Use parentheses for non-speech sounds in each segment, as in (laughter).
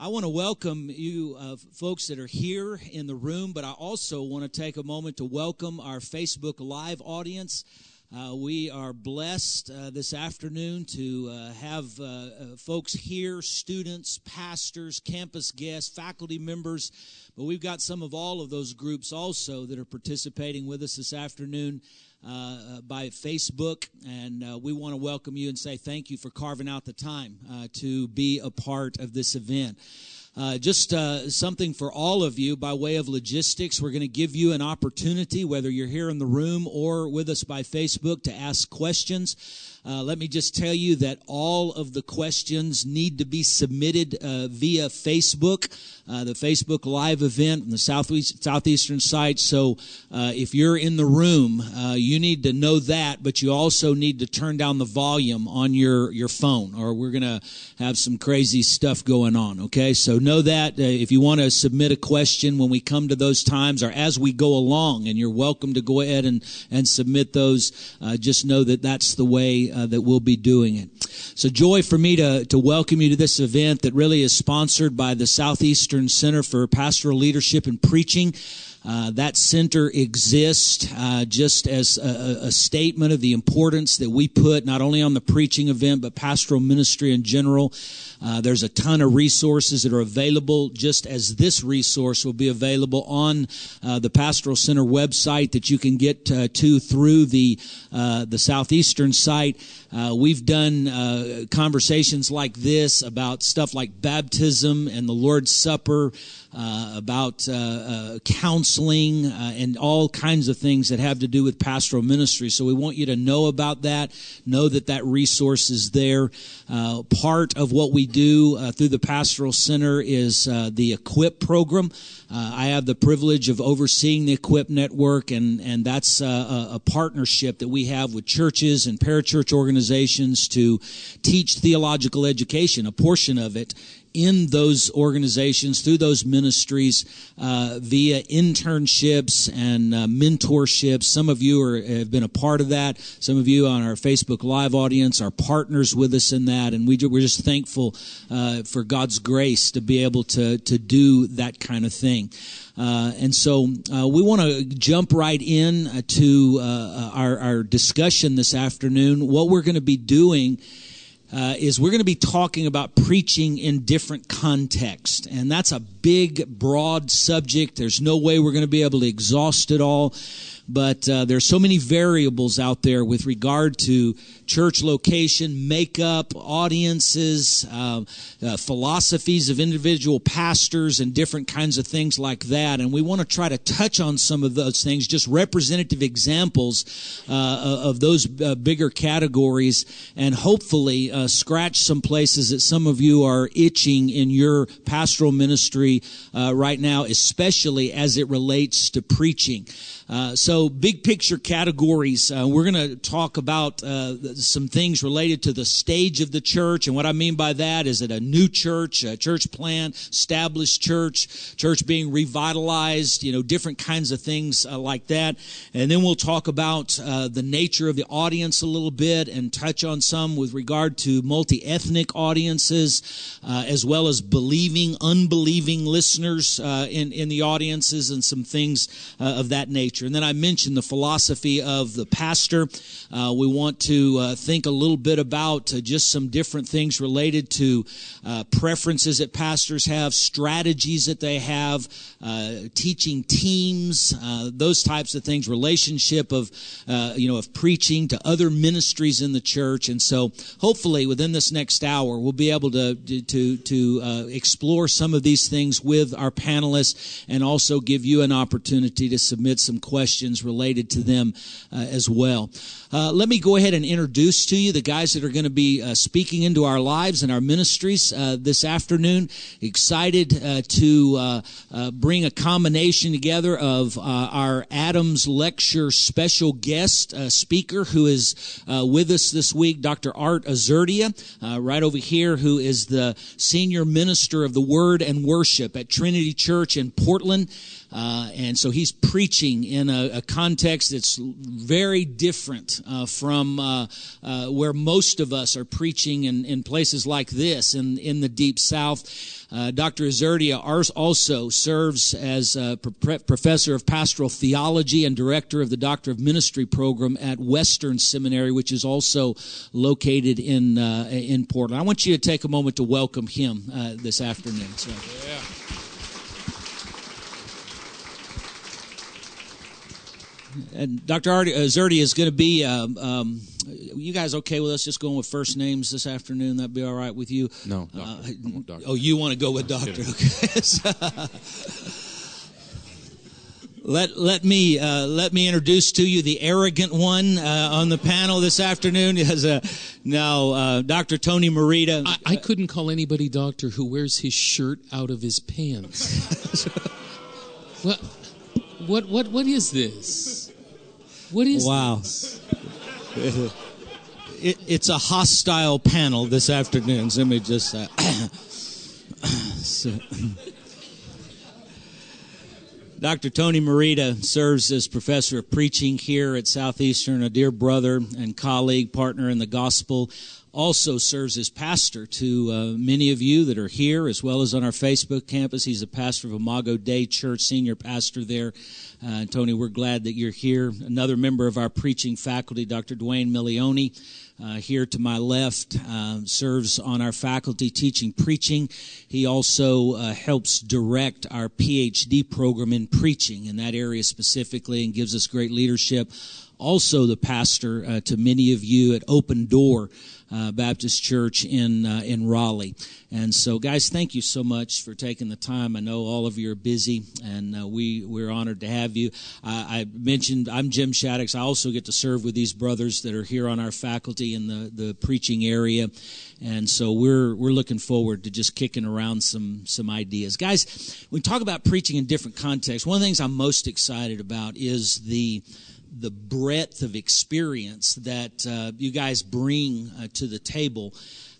I want to welcome you uh, folks that are here in the room, but I also want to take a moment to welcome our Facebook Live audience. Uh, we are blessed uh, this afternoon to uh, have uh, uh, folks here, students, pastors, campus guests, faculty members, but we've got some of all of those groups also that are participating with us this afternoon. Uh, by Facebook, and we want to welcome you and say thank you for carving out the time to be a part of this event. Uh, just uh, something for all of you by way of logistics. We're going to give you an opportunity, whether you're here in the room or with us by Facebook, to ask questions. Uh, let me just tell you that all of the questions need to be submitted uh, via Facebook, uh, the Facebook Live event on the southeast, southeastern site. So uh, if you're in the room, uh, you need to know that, but you also need to turn down the volume on your, your phone, or we're going to have some crazy stuff going on. Okay, so know that uh, if you want to submit a question when we come to those times, or as we go along, and you're welcome to go ahead and and submit those. just know that that's the way uh, that we'll be doing it. So joy for me to, to welcome you to this event that really is sponsored by the Southeastern Center for Pastoral Leadership and Preaching. Uh, that center exists uh, just as a, a, statement of the importance that we put not only on the preaching event but pastoral ministry in general. Uh, there's a ton of resources that are available, just as this resource will be available on uh, the Pastoral Center website that you can get uh, to through the the southeastern site. We've done conversations like this about stuff like baptism and the Lord's Supper, uh, about uh, uh, counseling, uh, and all kinds of things that have to do with pastoral ministry. So we want you to know about that, know that that resource is there. part of what we do through the Pastoral Center is the Equip program. Uh, I have the privilege of overseeing the Equip Network, and, and that's a, a partnership that we have with churches and parachurch organizations to teach theological education, a portion of it in those organizations, through those ministries, uh, via internships and uh, mentorships. Some of you are, have been a part of that. Some of you on our Facebook Live audience are partners with us in that, and we, we're just thankful uh, for God's grace to be able to, to do that kind of thing. Uh, and so uh, we want to jump right in uh, to uh, our, our discussion this afternoon. What we're going to be doing uh, is we're going to be talking about preaching in different contexts. And that's a big, broad subject. There's no way we're going to be able to exhaust it all but uh, there's so many variables out there with regard to church location, makeup, audiences, uh, uh, philosophies of individual pastors, and different kinds of things like that. And we want to try to touch on some of those things, just representative examples uh, of those uh, bigger categories, and hopefully uh, scratch some places that some of you are itching in your pastoral ministry right now, especially as it relates to preaching. Uh, so, big picture categories. Uh, we're going to talk about uh, some things related to the stage of the church. And what I mean by that is it a new church, a church plant, established church, church being revitalized, you know, different kinds of things uh, like that. And then we'll talk about uh, the nature of the audience a little bit and touch on some with regard to multi ethnic audiences, as well as believing, unbelieving listeners in, in the audiences and some things of that nature And then I mentioned the philosophy of the pastor. Uh, we want to uh, think a little bit about uh, just some different things related to uh, preferences that pastors have, strategies that they have, uh, teaching teams, uh, those types of things, relationship of, you know, of preaching to other ministries in the church. And so hopefully within this next hour, we'll be able to, to, to explore some of these things with our panelists and also give you an opportunity to submit some questions related to them uh, as well. Uh, let me go ahead and introduce to you the guys that are going to be uh, speaking into our lives and our ministries uh, this afternoon. Excited uh, to uh, bring a combination together of our Adams Lecture special guest speaker who is with us this week, Dr. Art Azurdia, right over here, who is the senior minister of the Word and Worship at Trinity Church in Portland. Uh, and so he's preaching in a, a context that's very different uh, from uh, uh, where most of us are preaching in, in places like this in, in the Deep South. Uh, Dr. Azurdia also serves as a professor of pastoral theology and director of the Doctor of Ministry program at Western Seminary, which is also located in in Portland. I want you to take a moment to welcome him this afternoon. So. Yeah. And Dr. Azurdia is going to be. Um, um, you guys okay with us just going with first names this afternoon? That'd be all right with you? No. Uh, doctor. oh, you want to go with doctor? Okay. (laughs) let let me uh, let me introduce to you the arrogant one uh, on the panel this afternoon. As a now, uh, Dr. Tony Merida. I, I, couldn't call anybody doctor who wears his shirt out of his pants. (laughs) what what what what is this? What is wow? This? it, it's a hostile panel this afternoon. Let me just. Uh, (coughs) so, Dr. Tony Merida serves as professor of preaching here at Southeastern, a dear brother and colleague, partner in the gospel. Also serves as pastor to uh, many of you that are here, as well as on our Facebook campus. He's a pastor of Imago Dei Church, senior pastor there. Uh, Tony, we're glad that you're here. Another member of our preaching faculty, Dr. Dwayne Milioni, uh, here to my left, uh, serves on our faculty teaching preaching. He also uh, helps direct our PhD program in preaching in that area specifically and gives us great leadership. Also, the pastor uh, to many of you at Open Door uh, Baptist Church in uh, in Raleigh. And so, guys, thank you so much for taking the time. I know all of you are busy, and uh, we we're honored to have you. I mentioned I'm Jim Shaddix. I also get to serve with these brothers that are here on our faculty in the the preaching area, and so we're we're looking forward to just kicking around some some ideas, guys. We talk about preaching in different contexts, one of the things I'm most excited about is the the breadth of experience that uh, you guys bring uh, to the table.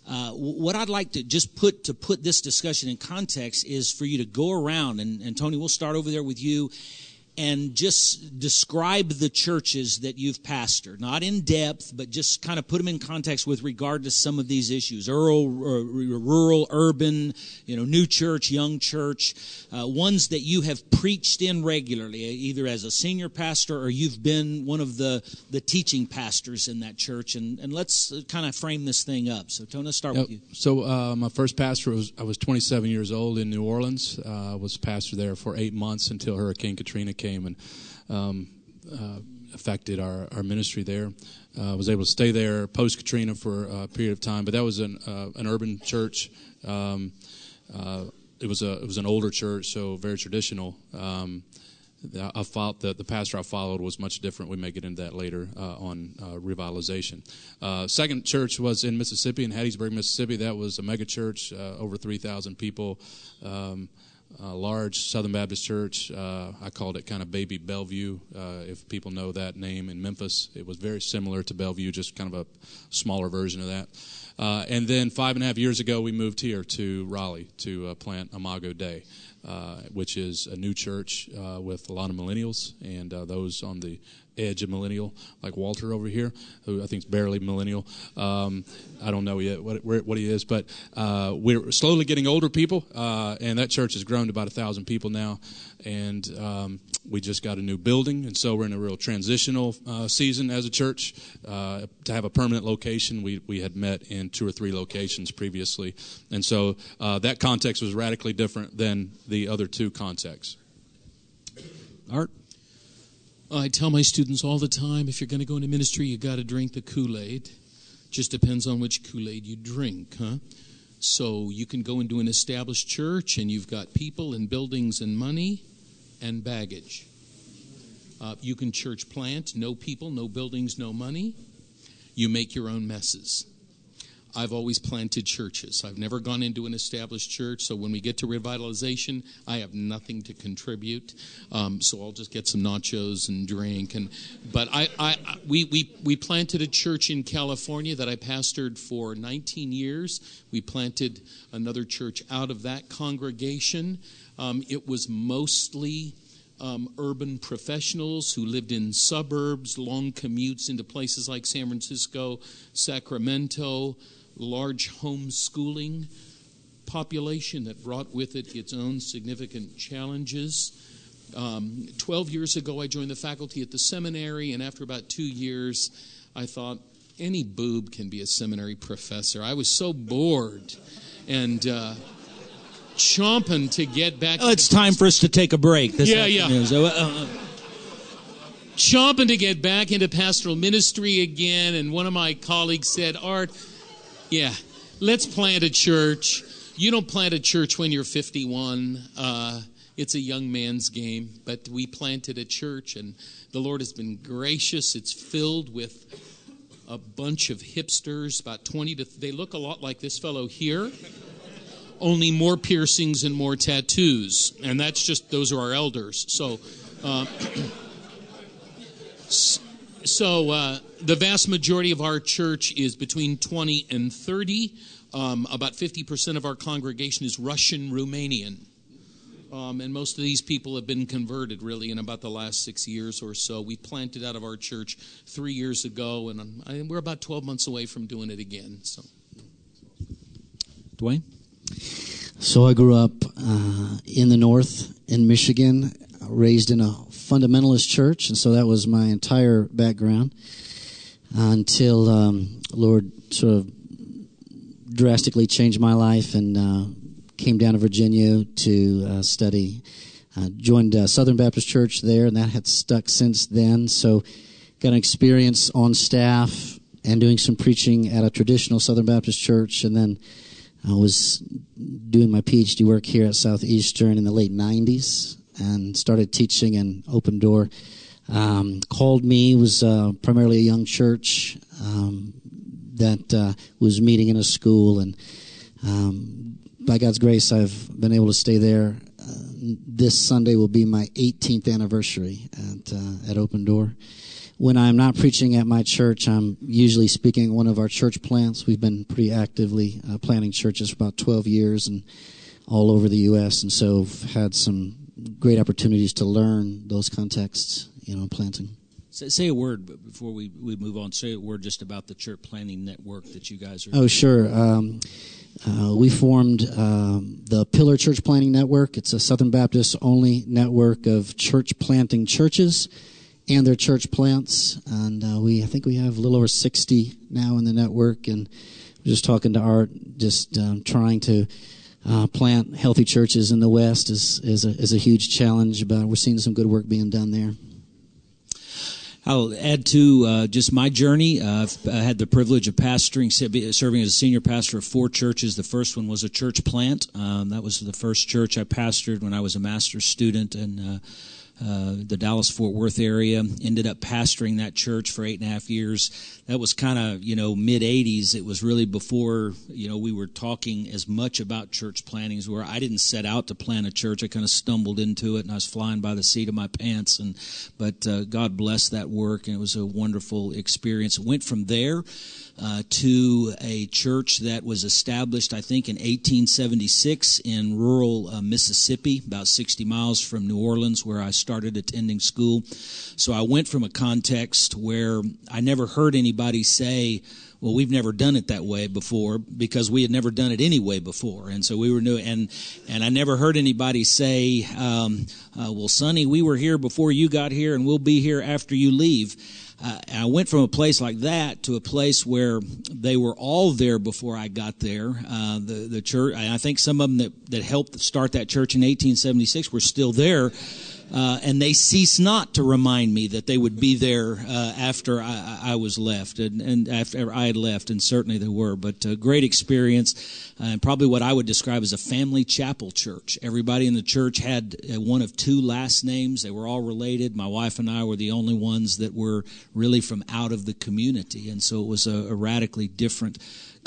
Uh, what I'd like to just put to put this discussion in context is for you to go around and, and Tony, we'll start over there with you and just describe the churches that you've pastored, not in depth, but just kind of put them in context with regard to some of these issues: rural, uh, rural, urban, you know, new church, young church, uh, ones that you have preached in regularly, either as a senior pastor or you've been one of the the teaching pastors in that church. And and let's uh, kind of frame this thing up. So, Tony, start yep. with you. So, uh, my first pastor was I was 27 years old in New Orleans. Uh, was pastor there for eight months until Hurricane Katrina came came and um, uh, affected our, our ministry there. Uh, was able to stay there post Katrina for a period of time, but that was an uh, an urban church. Um, uh, it was a it was an older church, so very traditional. Um, I felt that the pastor I followed was much different. We may get into that later uh, on uh, revitalization. Uh, second church was in Mississippi, in Hattiesburg, Mississippi. That was a mega church, uh, over 3,000 people. Um, uh, large Southern Baptist church. Uh, I called it kind of Baby Bellevue, uh, if people know that name in Memphis. It was very similar to Bellevue, just kind of a smaller version of that. Uh, and then five and a half years ago, we moved here to Raleigh to uh, plant Imago Dei, uh, which is a new church with a lot of millennials and those on the edge of millennial, like Walter over here, who I think is barely millennial. Um, I don't know yet what, what he is, but uh, we're slowly getting older people, uh, and that church has grown to about a thousand people now. And um, we just got a new building, and so we're in a real transitional uh, season as a church. Uh, to have a permanent location, we we had met in two or three locations previously, and so uh, that context was radically different than the other two contexts. Art. I tell my students all the time if you're going to go into ministry, you got to drink the Kool Aid. Just depends on which Kool Aid you drink, huh? So you can go into an established church and you've got people and buildings and money and baggage. Uh, you can church plant, no people, no buildings, no money. You make your own messes. I've always planted churches. I've never gone into an established church, so when we get to revitalization, I have nothing to contribute. Um, so I'll just get some nachos and drink. And but I, I, we, we we planted a church in California that I pastored for 19 years. We planted another church out of that congregation. Um, it was mostly um, urban professionals who lived in suburbs, long commutes into places like San Francisco, Sacramento, large homeschooling population that brought with it its own significant challenges. Um, 12 years ago, I joined the faculty at the seminary, and after about two years, I thought, any boob can be a seminary professor. I was so bored and uh, chomping to get back. Oh, it's time for us to take a break. This Yeah, yeah. So, uh, uh, chomping to get back into pastoral ministry again. And one of my colleagues said, Art, yeah, let's plant a church. You don't plant a church when you're 51. Uh, it's a young man's game. But we planted a church, and the Lord has been gracious. It's filled with a bunch of hipsters, about 20 to, they look a lot like this fellow here. Only more piercings and more tattoos. And that's just, those are our elders. So, uh, (clears throat) so uh, the vast majority of our church is between 20 and 30. Um, about 50% of our congregation is Russian Romanian. Um, and most of these people have been converted really in about the last six years or so. We planted out of our church three years ago, and I, we're about 12 months away from doing it again. So, Dwayne? So I grew up uh, in the north in Michigan, raised in a fundamentalist church, and so that was my entire background until um, Lord sort of drastically changed my life and uh, came down to Virginia to uh, study. Uh, joined uh, Southern Baptist Church there, and that had stuck since then. So got an experience on staff and doing some preaching at a traditional Southern Baptist church, and then I was doing my PhD work here at Southeastern in the late 90s and started teaching in Open Door. Um, called me, was uh, primarily a young church um, that uh, was meeting in a school, and um, by God's grace, I've been able to stay there. Uh, this Sunday will be my 18th anniversary at, uh, at Open Door when I'm not preaching at my church, I'm usually speaking at one of our church plants. We've been pretty actively uh, planting churches for about 12 years and all over the U.S. And so I've had some great opportunities to learn those contexts, you know, planting. Say, say a word before we, we move on. Say a word just about the church planting network that you guys are. Oh, sure. Um, uh, we formed um, the Pillar Church Planting Network. It's a Southern Baptist only network of church planting churches and their church plants. And uh, we, I think we have a little over 60 now in the network. And we're just talking to Art, just um, trying to uh, plant healthy churches in the West is is a, is a huge challenge. But we're seeing some good work being done there. I'll add to uh, just my journey. Uh, I've had the privilege of pastoring, serving as a senior pastor of four churches. The first one was a church plant. Um, that was the first church I pastored when I was a master's student, and uh, the Dallas Fort Worth area. Ended up pastoring that church for eight and a half years. That was kind of you know mid '80s. It was really before you know we were talking as much about church plantings. Where I didn't set out to plant a church. I kind of stumbled into it, and I was flying by the seat of my pants. And but uh, God blessed that work, and it was a wonderful experience. Went from there uh, to a church that was established, I think, in 1876 in rural uh, Mississippi, about 60 miles from New Orleans, where I started attending school. So I went from a context where I never heard anybody say, well, we've never done it that way before because we had never done it anyway before, and so we were new. And and I never heard anybody say, um, uh, "Well, Sonny, we were here before you got here, and we'll be here after you leave." Uh, I went from a place like that to a place where they were all there before I got there. Uh, the the church, I think some of them that that helped start that church in 1876 were still there. Uh, and they cease not to remind me that they would be there uh, after I, I, was left, and, and, after I had left, and certainly they were. But uh, great experience, uh, and probably what I would describe as a family chapel church. Everybody in the church had uh, one of two last names; they were all related. My wife and I were the only ones that were really from out of the community, and so it was a, a radically different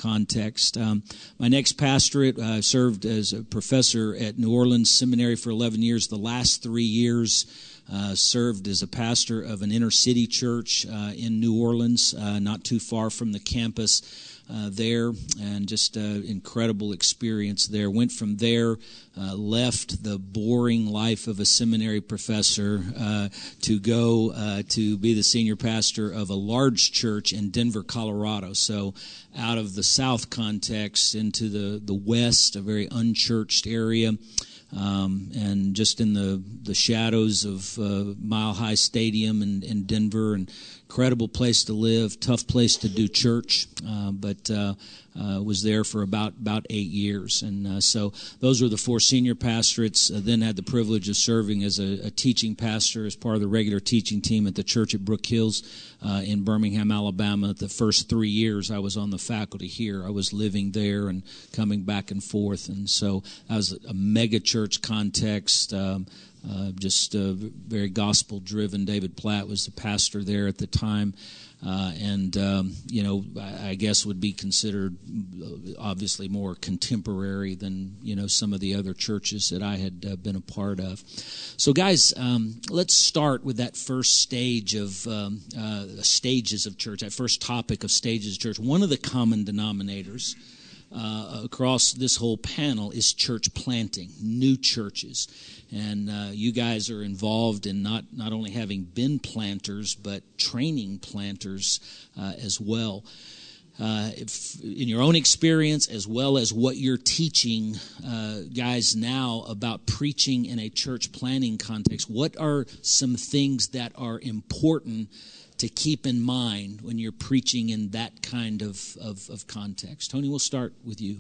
context. Um, my next pastorate uh, served as a professor at New Orleans Seminary for 11 years. The last three years, uh, served as a pastor of an inner city church uh, in New Orleans, uh, not too far from the campus. Uh, there, and just an incredible experience there. Went from there, uh, left the boring life of a seminary professor uh, to go uh, to be the senior pastor of a large church in Denver, Colorado. So, out of the South context into the, the West, a very unchurched area. Um, and just in the, the shadows of uh, Mile High Stadium in, in Denver, and incredible place to live, tough place to do church, uh, but uh, uh, was there for about about eight years, and uh, so those were the four senior pastorates. Then had the privilege of serving as a, a, teaching pastor as part of the regular teaching team at the church at Brook Hills uh, in Birmingham, Alabama. The first three years I was on the faculty here, I was living there and coming back and forth, and so I was a mega church context. Um, uh, just uh, very gospel driven. David Platt was the pastor there at the time uh, and um, you know I, I, guess would be considered uh, obviously more contemporary than you know some of the other churches that I had uh, been a part of. So guys, um, let's start with that first stage of um, uh, stages of church. That first topic of stages of church. One of the common denominators. Uh, across this whole panel is church planting, new churches and uh, you guys are involved in not not only having been planters but training planters uh, as well. Uh, if, in your own experience, as well as what you're teaching uh, guys now about preaching in a church planting context, what are some things that are important to keep in mind when you're preaching in that kind of, of, of context? Tony, we'll start with you.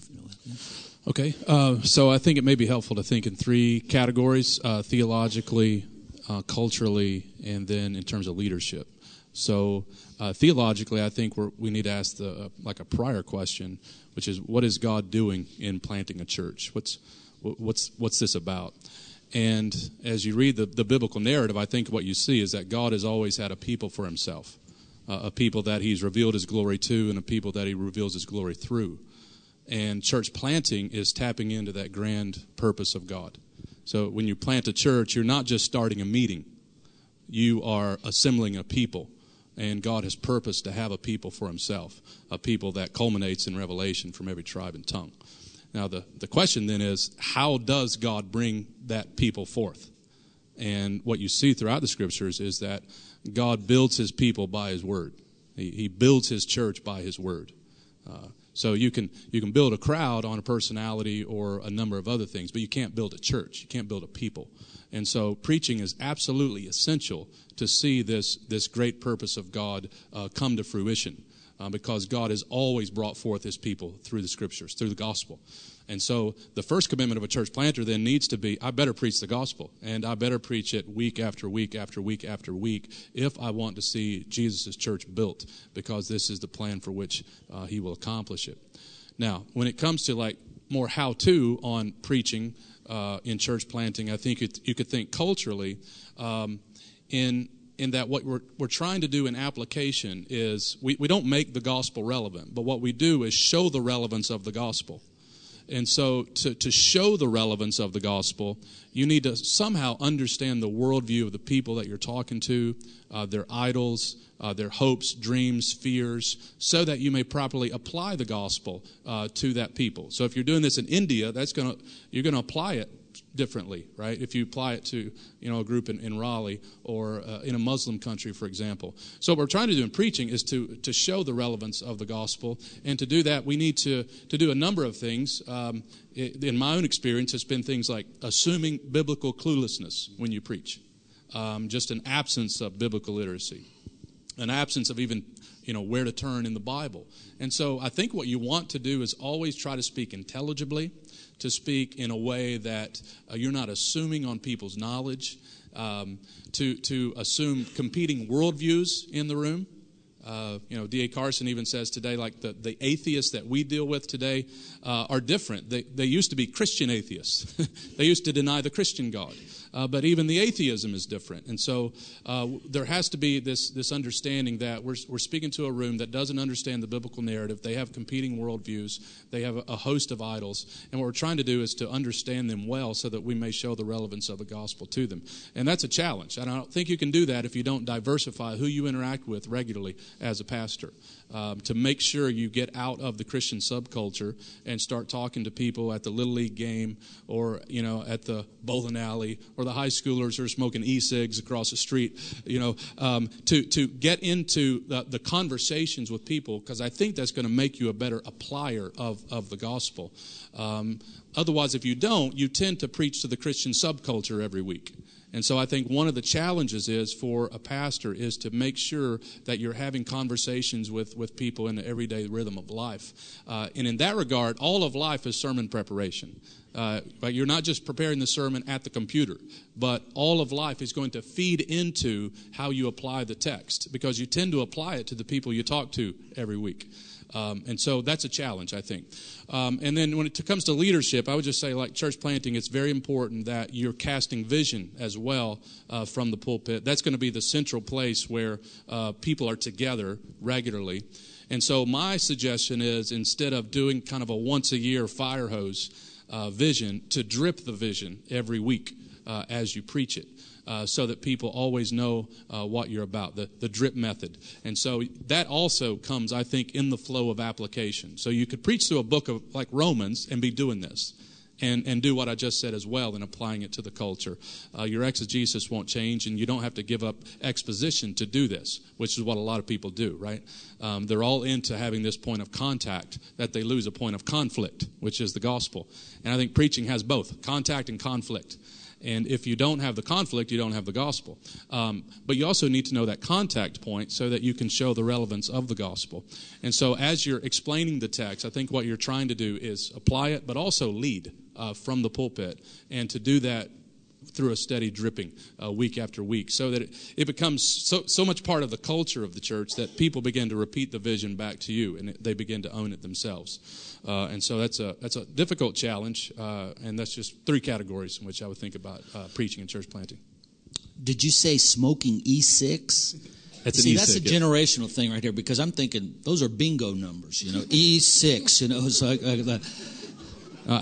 Okay, uh, so I think it may be helpful to think in three categories uh, theologically, uh, culturally, and then in terms of leadership. So, uh, theologically, I think we need to ask the, uh, like a prior question, which is what is God doing in planting a church? What's, what's, what's this about? And as you read the, the biblical narrative, I think what you see is that God has always had a people for himself, uh, a people that he's revealed his glory to, and a people that he reveals his glory through. And church planting is tapping into that grand purpose of God. So when you plant a church, you're not just starting a meeting, you are assembling a people. And God has purposed to have a people for himself, a people that culminates in revelation from every tribe and tongue. Now, the, the question then is how does God bring that people forth? And what you see throughout the scriptures is that God builds his people by his word, he, he builds his church by his word. Uh, so you can you can build a crowd on a personality or a number of other things, but you can't build a church. You can't build a people. And so preaching is absolutely essential to see this this great purpose of God uh, come to fruition, uh, because God has always brought forth His people through the Scriptures, through the gospel. And so the first commitment of a church planter then needs to be I better preach the gospel, and I better preach it week after week after week after week if I want to see Jesus' church built, because this is the plan for which uh, he will accomplish it. Now, when it comes to like more how to on preaching uh, in church planting, I think it, you could think culturally um, in in that what we're, we're trying to do in application is we, we don't make the gospel relevant, but what we do is show the relevance of the gospel. And so, to, to show the relevance of the gospel, you need to somehow understand the worldview of the people that you're talking to, uh, their idols, uh, their hopes, dreams, fears, so that you may properly apply the gospel uh, to that people. So, if you're doing this in India, that's gonna you're going to apply it differently, right? If you apply it to you know a group in, in Raleigh or uh, in a Muslim country, for example. So what we're trying to do in preaching is to to show the relevance of the gospel, and to do that we need to to do a number of things. Um, in my own experience, it's been things like assuming biblical cluelessness when you preach, um, just an absence of biblical literacy, an absence of even you know where to turn in the Bible. And so I think what you want to do is always try to speak intelligibly to speak in a way that uh, you're not assuming on people's knowledge, um, to, to assume competing worldviews in the room. Uh, you know, D.A. Carson even says today, like the, the atheists that we deal with today uh, are different. They, they used to be Christian atheists, (laughs) they used to deny the Christian God. Uh, but even the atheism is different. And so uh, there has to be this, this understanding that we're, we're speaking to a room that doesn't understand the biblical narrative. They have competing worldviews, they have a, a host of idols. And what we're trying to do is to understand them well so that we may show the relevance of the gospel to them. And that's a challenge. And I don't think you can do that if you don't diversify who you interact with regularly as a pastor um, to make sure you get out of the Christian subculture and start talking to people at the little league game or you know at the bowling alley or the high schoolers who are smoking e-cigs across the street. You know um, to to get into the, the conversations with people because I think that's going to make you a better applier of of the gospel. Um, otherwise, if you don't, you tend to preach to the Christian subculture every week. And so I think one of the challenges is for a pastor is to make sure that you're having conversations with, with people in the everyday rhythm of life. Uh, and in that regard, all of life is sermon preparation. Uh, but you're not just preparing the sermon at the computer, but all of life is going to feed into how you apply the text because you tend to apply it to the people you talk to every week. Um, and so that's a challenge, I think. Um, and then when it comes to leadership, I would just say, like church planting, it's very important that you're casting vision as well uh, from the pulpit. That's going to be the central place where uh, people are together regularly. And so my suggestion is instead of doing kind of a once a year fire hose uh, vision, to drip the vision every week uh, as you preach it uh, so that people always know uh, what you're about, the, the drip method. And so that also comes, I think, in the flow of application. So you could preach through a book of like Romans and be doing this. And, and do what I just said as well in applying it to the culture. Uh, your exegesis won't change, and you don't have to give up exposition to do this, which is what a lot of people do, right? Um, they're all into having this point of contact that they lose a point of conflict, which is the gospel. And I think preaching has both contact and conflict. And if you don't have the conflict, you don't have the gospel. Um, but you also need to know that contact point so that you can show the relevance of the gospel. And so as you're explaining the text, I think what you're trying to do is apply it, but also lead uh, from the pulpit. And to do that through a steady dripping uh, week after week so that it, it, becomes so, so much part of the culture of the church that people begin to repeat the vision back to you and they begin to own it themselves uh, and so that's a that's a difficult challenge uh, and that's just three categories in which i would think about uh, preaching and church planting did you say smoking e6 that's See, E6, that's a yeah. generational thing right here because I'm thinking those are bingo numbers, you know, E6, you know, it's like, uh,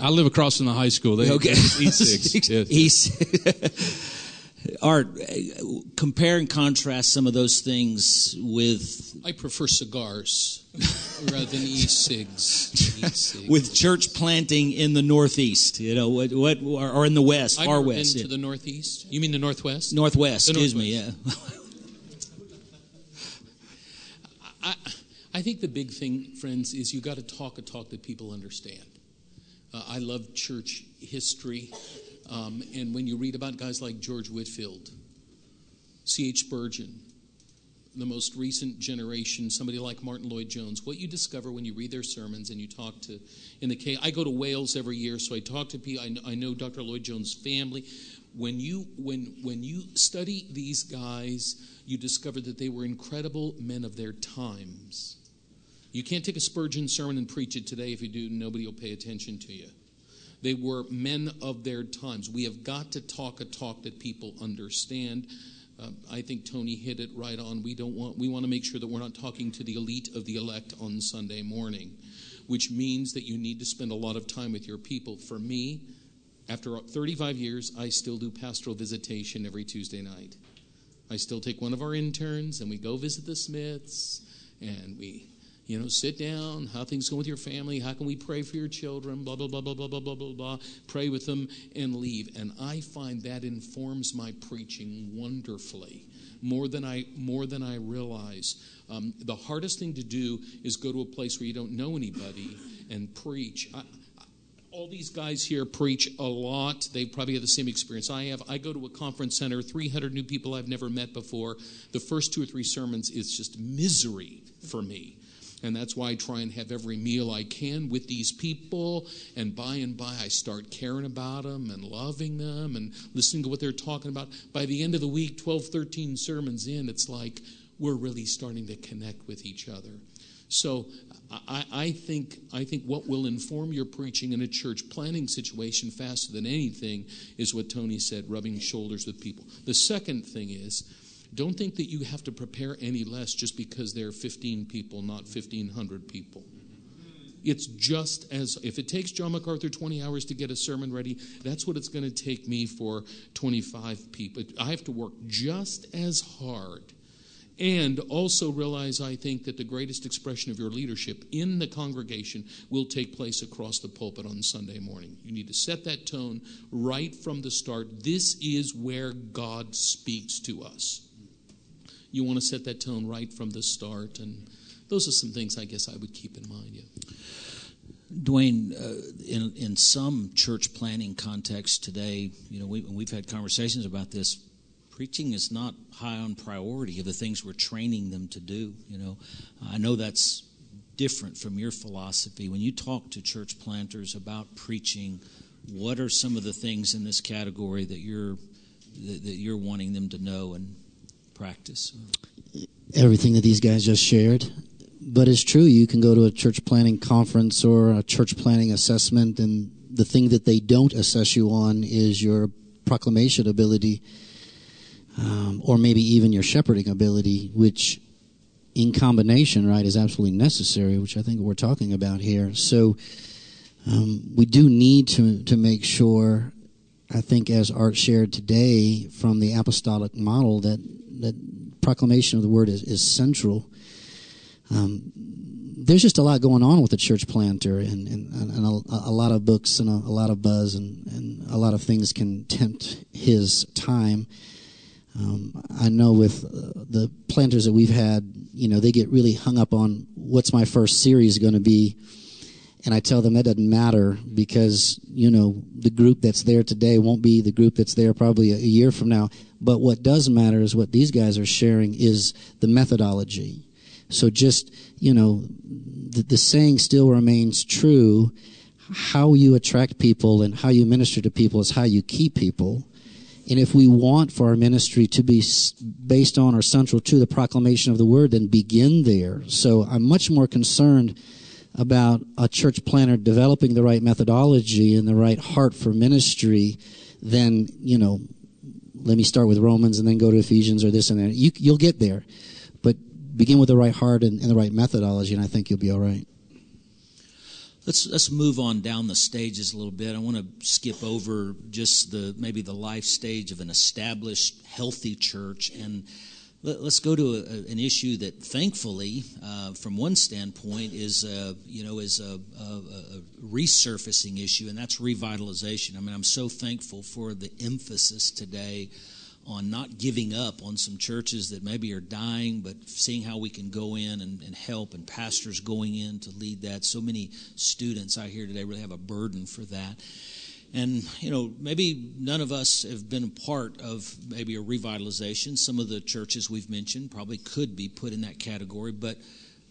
i live across from the high school they, Okay. e6 (laughs) yes. E6. Art, compare and contrast some of those things with I prefer cigars rather than e-cigs. E-cigs. with church planting in the Northeast, you know, what, what or in the West, I've far West, been yeah. to the Northeast. You mean the Northwest? Northwest. The Excuse me, yeah. (laughs) I, I think the big thing, friends, is you got to talk a talk that people understand. Uh, I love church history, um, and when you read about guys like George Whitefield, C.H. Spurgeon, the most recent generation, somebody like Martyn Lloyd-Jones, what you discover when you read their sermons and you talk to, in the case, I go to Wales every year, so I talk to people. I know, I know Dr. Lloyd-Jones' family. When you when when you study these guys, you discover that they were incredible men of their times. You can't take a Spurgeon sermon and preach it today. If you do, nobody will pay attention to you. They were men of their times. We have got to talk a talk that people understand. Uh, I think Tony hit it right on. We don't want. We want to make sure that we're not talking to the elite of the elect on Sunday morning, which means that you need to spend a lot of time with your people. For me, after 35 years, I still do pastoral visitation every Tuesday night. I still take one of our interns and we go visit the Smiths and we, you know, sit down. How things going with your family? How can we pray for your children? Blah blah blah blah blah blah blah blah blah. Pray with them and leave. And I find that informs my preaching wonderfully, more than I more than I realize. Um, the hardest thing to do is go to a place where you don't know anybody and preach. I, all these guys here preach a lot. They probably have the same experience I have. I go to a conference center, 300 new people I've never met before. The first two or three sermons is just misery for me. And that's why I try and have every meal I can with these people. And by and by, I start caring about them and loving them and listening to what they're talking about. By the end of the week, 12, 13 sermons in, it's like we're really starting to connect with each other. So I, I, think I think what will inform your preaching in a church planting situation faster than anything is what Tony said, rubbing shoulders with people. The second thing is don't think that you have to prepare any less just because there are 15 people, not 1,500 people. It's just as, if it takes John MacArthur 20 hours to get a sermon ready, that's what it's going to take me for 25 people. I have to work just as hard. And also realize, I think, that the greatest expression of your leadership in the congregation will take place across the pulpit on Sunday morning. You need to set that tone right from the start. This is where God speaks to us. You want to set that tone right from the start. And those are some things I guess I would keep in mind. Yeah. Dwayne, uh, in in some church planting contexts today, you know, we, we've had conversations about this. Preaching is not high on priority of the things we're training them to do. You know, I know that's different from your philosophy. When you talk to church planters about preaching, what are some of the things in this category that you're that, that you're wanting them to know and practice? Everything that these guys just shared but it's true. You can go to a church planting conference or a church planting assessment, and the thing that they don't assess you on is your proclamation ability, um, or maybe even your shepherding ability, which in combination, right, is absolutely necessary, which I think we're talking about here. So um, we do need to to make sure. I think, as Art shared today from the apostolic model, that that proclamation of the word is, is central um, there's just a lot going on with the church planter, and, and, and a, a, lot of books and a, a lot of buzz, and, and, a lot of things can tempt his time. Um, I know with uh, the planters that we've had, you know, they get really hung up on what's my first series going to be. And I tell them that doesn't matter because, you know, the group that's there today won't be the group that's there probably a, a year from now. But what does matter is what these guys are sharing is the methodology so just, you know, the, the saying still remains true. How you attract people and how you minister to people is how you keep people. And if we want for our ministry to be based on or central to the proclamation of the word, then begin there. So I'm much more concerned about a church planter developing the right methodology and the right heart for ministry than, you know, let me start with Romans and then go to Ephesians or this and that. You, you'll get there But begin with the right heart and, and the right methodology, and I think you'll be all right. Let's let's move on down the stages a little bit. I want to skip over just the maybe the life stage of an established, healthy church, and let, us go to a, an issue that, thankfully, uh, from one standpoint, is uh, you know is a, a, a, resurfacing issue, and that's revitalization. I mean, I'm so thankful for the emphasis today on not giving up on some churches that maybe are dying, but seeing how we can go in and, and, help, and pastors going in to lead that. So many students I hear today really have a burden for that. And, you know, maybe none of us have been a part of maybe a revitalization. Some of the churches we've mentioned probably could be put in that category, but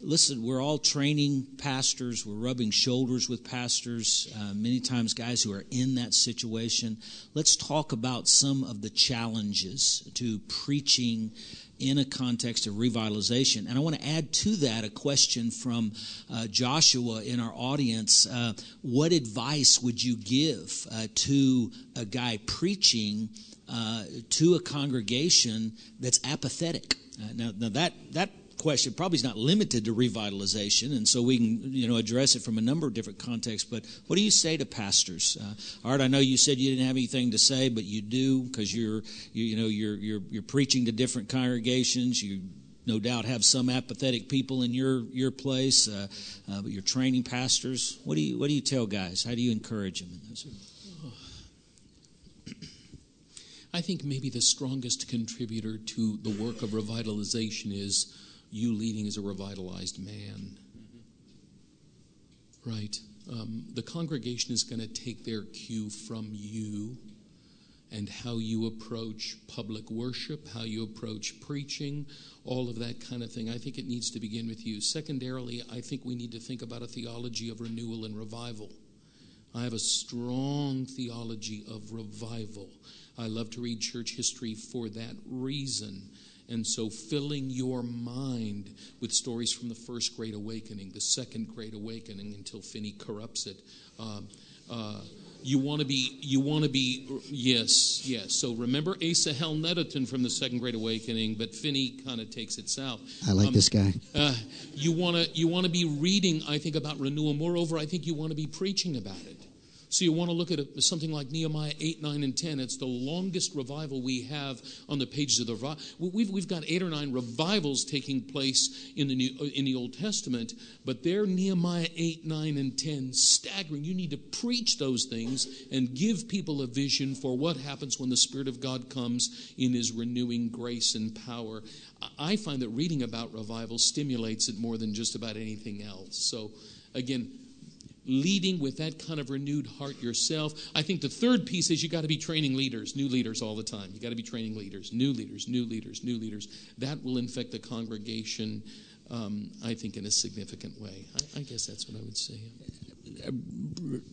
listen, we're all training pastors, we're rubbing shoulders with pastors, uh, many times guys who are in that situation. Let's talk about some of the challenges to preaching in a context of revitalization. And I want to add to that a question from uh, Joshua in our audience. Uh, what advice would you give uh, to a guy preaching uh, to a congregation that's apathetic? Uh, now, now that that question probably is not limited to revitalization, and so we can you know address it from a number of different contexts. But what do you say to pastors? Uh, Art, I know you said you didn't have anything to say, but you do because you're you, you know you're you're you're preaching to different congregations. You no doubt have some apathetic people in your your place, uh, uh, but you're training pastors. What do you what do you tell guys? How do you encourage them? in those? I think maybe the strongest contributor to the work of revitalization is you leading as a revitalized man. Right? Um, the congregation is going to take their cue from you and how you approach public worship, how you approach preaching, all of that kind of thing. I think it needs to begin with you. Secondarily, I think we need to think about a theology of renewal and revival. I have a strong theology of revival. I love to read church history for that reason And so, filling your mind with stories from the first Great Awakening, the second Great Awakening, until Finney corrupts it. Um, uh, you want to be, you want to be, yes, yes. So remember Asahel Nettleton from the Second Great Awakening, but Finney kind of takes it south. I like Um, this guy. Uh, you want to you want to be reading, I think, about renewal. Moreover, I think you want to be preaching about it. So you want to look at something like Nehemiah 8, 9, and 10. It's the longest revival we have on the pages of the revival. We've, we've got eight or nine revivals taking place in the, New, in the Old Testament, but they're Nehemiah 8, 9, and 10 staggering. You need to preach those things and give people a vision for what happens when the Spirit of God comes in His renewing grace and power. I I find that reading about revival stimulates it more than just about anything else. So, again, leading with that kind of renewed heart yourself. I think the third piece is you got to be training leaders, new leaders all the time. You got to be training leaders, new leaders, new leaders, new leaders. That will infect the congregation, um, I think, in a significant way. I, I guess that's what I would say.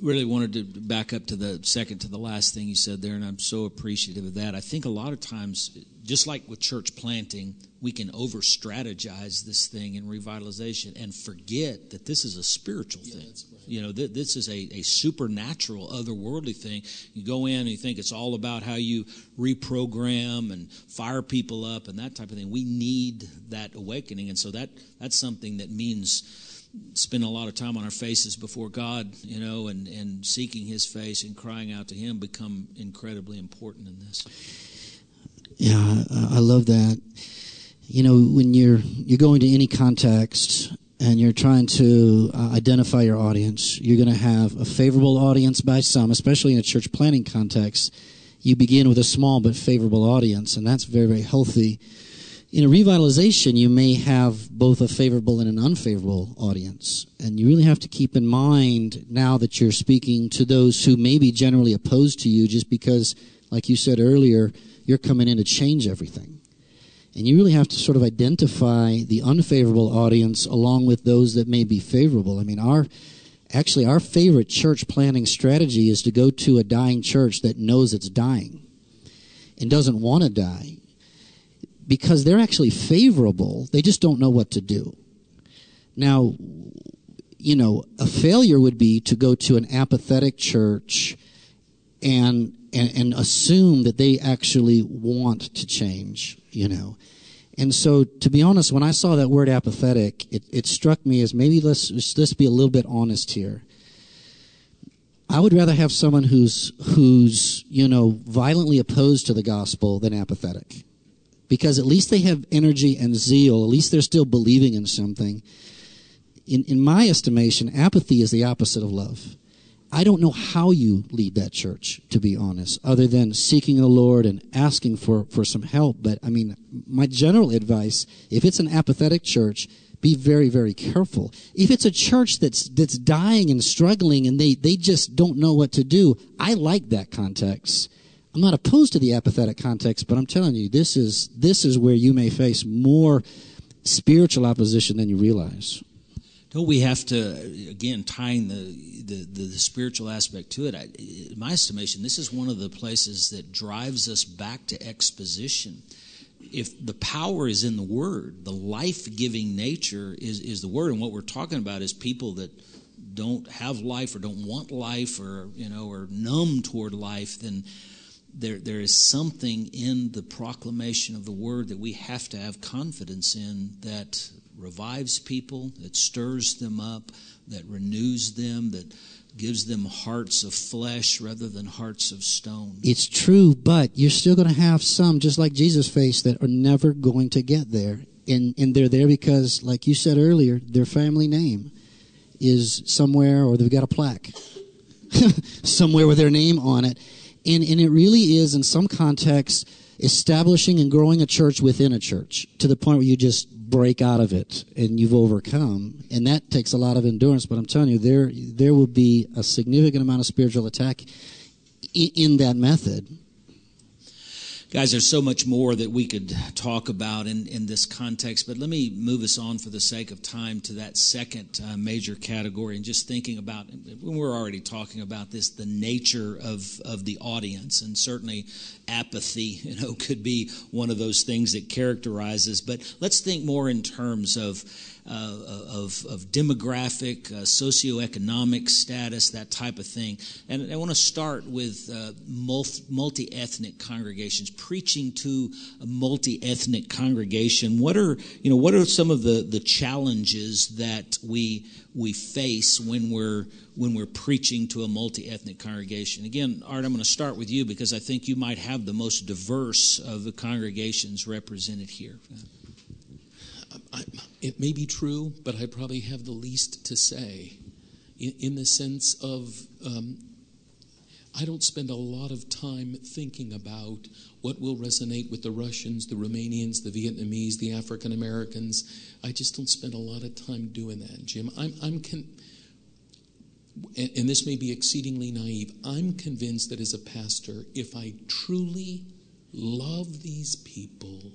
really wanted to back up to the second to the last thing you said there, and I'm so appreciative of that. I think a lot of times, just like with church planting, we can over strategize this thing in revitalization and forget that this is a spiritual Yeah, thing. You know, th- this is a, a supernatural, otherworldly thing. You go in and you think it's all about how you reprogram and fire people up and that type of thing. We need that awakening, and so that that's something that means spending a lot of time on our faces before God, you know, and, and seeking His face and crying out to Him become incredibly important in this. Yeah, I, I love that. You know, when you're you're going to any context and you're trying to uh, identify your audience, you're going to have a favorable audience by some, especially in a church planting context. You begin with a small but favorable audience, and that's very very healthy. In a revitalization, you may have both a favorable and an unfavorable audience, and you really have to keep in mind now that you're speaking to those who may be generally opposed to you, just because, like you said earlier, you're coming in to change everything. And you really have to sort of identify the unfavorable audience along with those that may be favorable. I mean, our actually our favorite church planting strategy is to go to a dying church that knows it's dying and doesn't want to die because they're actually favorable. They just don't know what to do. Now, you know, a failure would be to go to an apathetic church and and, and assume that they actually want to change, you know. And so, to be honest, when I saw that word apathetic, it, it struck me as maybe let's let's be a little bit honest here. I would rather have someone who's who's you know violently opposed to the gospel than apathetic, because at least they have energy and zeal. At least they're still believing in something. In in my estimation, apathy is the opposite of love. I don't know how you lead that church, to be honest, other than seeking the Lord and asking for, for some help. But I mean, my general advice, if it's an apathetic church, be very, very careful. If it's a church that's that's dying and struggling and they, they just don't know what to do, I like that context. I'm not opposed to the apathetic context, but I'm telling you, this is this is where you may face more spiritual opposition than you realize. We have to again tying the the, the, the spiritual aspect to it? I, in my estimation, this is one of the places that drives us back to exposition. If the power is in the Word, the life giving nature is is the Word, and what we're talking about is people that don't have life or don't want life or you know are numb toward life, then there there is something in the proclamation of the Word that we have to have confidence in that revives people, that stirs them up, that renews them, that gives them hearts of flesh rather than hearts of stone. It's true, but you're still going to have some, just like Jesus faced, that are never going to get there. And, and they're there because, like you said earlier, their family name is somewhere, or they've got a plaque (laughs) somewhere with their name on it. And, and it really is, in some contexts, establishing and growing a church within a church to the point where you just break out of it and you've overcome. And that takes a lot of endurance. But I'm telling you, there, there will be a significant amount of spiritual attack in, in that method. Guys, there's so much more that we could talk about in, in this context, but let me move us on for the sake of time to that second uh, major category and just thinking about, when we're already talking about this, the nature of, of the audience. And certainly apathy, (laughs) you know, could be one of those things that characterizes. But let's think more in terms of uh, of, of, demographic, uh, socioeconomic status, that type of thing. And I want to start with uh, multi ethnic congregations, preaching to a multi ethnic congregation. What are you know what are some of the the challenges that we we face when we're when we're preaching to a multi ethnic congregation? Again, Art, I'm going to start with you because I think you might have the most diverse of the congregations represented here. I, it may be true, but I probably have the least to say in, in the sense of um, I don't spend a lot of time thinking about what will resonate with the Russians, the Romanians, the Vietnamese, the African Americans. I just don't spend a lot of time doing that, Jim. I'm, I'm con- and, and this may be exceedingly naive. I'm convinced that as a pastor, if I truly love these people,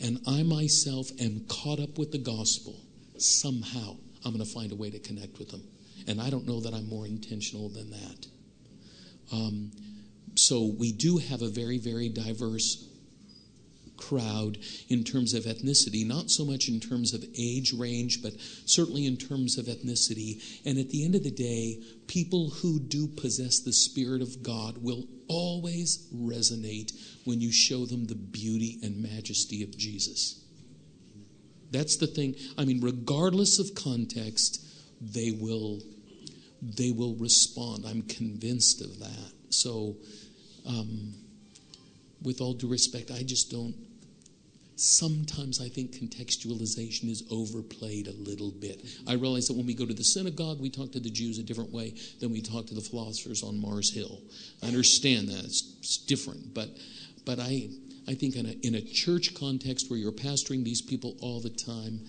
and I myself am caught up with the gospel, somehow I'm going to find a way to connect with them. And I don't know that I'm more intentional than that. Um, so we do have a very, very diverse crowd in terms of ethnicity, not so much in terms of age range, but certainly in terms of ethnicity. And at the end of the day, people who do possess the Spirit of God will always resonate when you show them the beauty and majesty of Jesus. That's the thing. I mean, regardless of context, they will they will respond. I'm convinced of that. So, um, with all due respect, I just don't sometimes I think contextualization is overplayed a little bit. I realize that when we go to the synagogue, we talk to the Jews a different way than we talk to the philosophers on Mars Hill. I understand that it's, it's different, but but I I think in a, in a church context where you're pastoring these people all the time,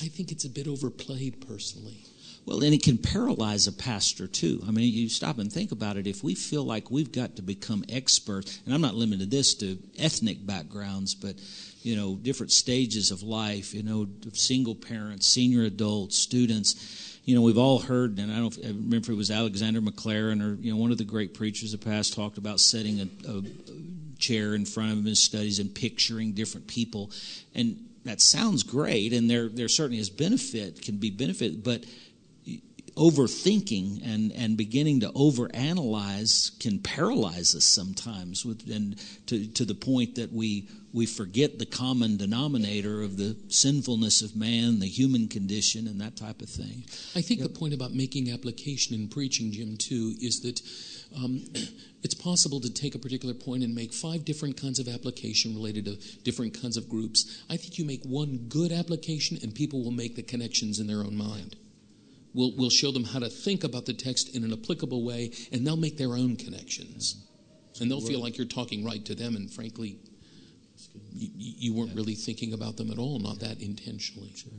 I think it's a bit overplayed personally. Well, and it can paralyze a pastor too. I mean, you stop and think about it. If we feel like we've got to become experts, and I'm not limited this to ethnic backgrounds, but you know, different stages of life, you know, single parents, senior adults, students. You know, we've all heard, and I don't I remember if it was Alexander Maclaren or, you know, one of the great preachers of the past talked about setting a, a chair in front of him in studies and picturing different people. And that sounds great, and there, there certainly is benefit, can be benefit, but overthinking and, and beginning to overanalyze can paralyze us sometimes with, and to, to the point that we, we forget the common denominator of the sinfulness of man, the human condition, and that type of thing. I think yep. the point about making application in preaching, Jim, too, is that um, (clears throat) it's possible to take a particular point and make five different kinds of application related to different kinds of groups. I think you make one good application, and people will make the connections in their own mind. We'll, we'll show them how to think about the text in an applicable way, and they'll make their own connections. And they'll feel like you're talking right to them, and frankly, you, you weren't really thinking about them at all, not that intentionally. Sure.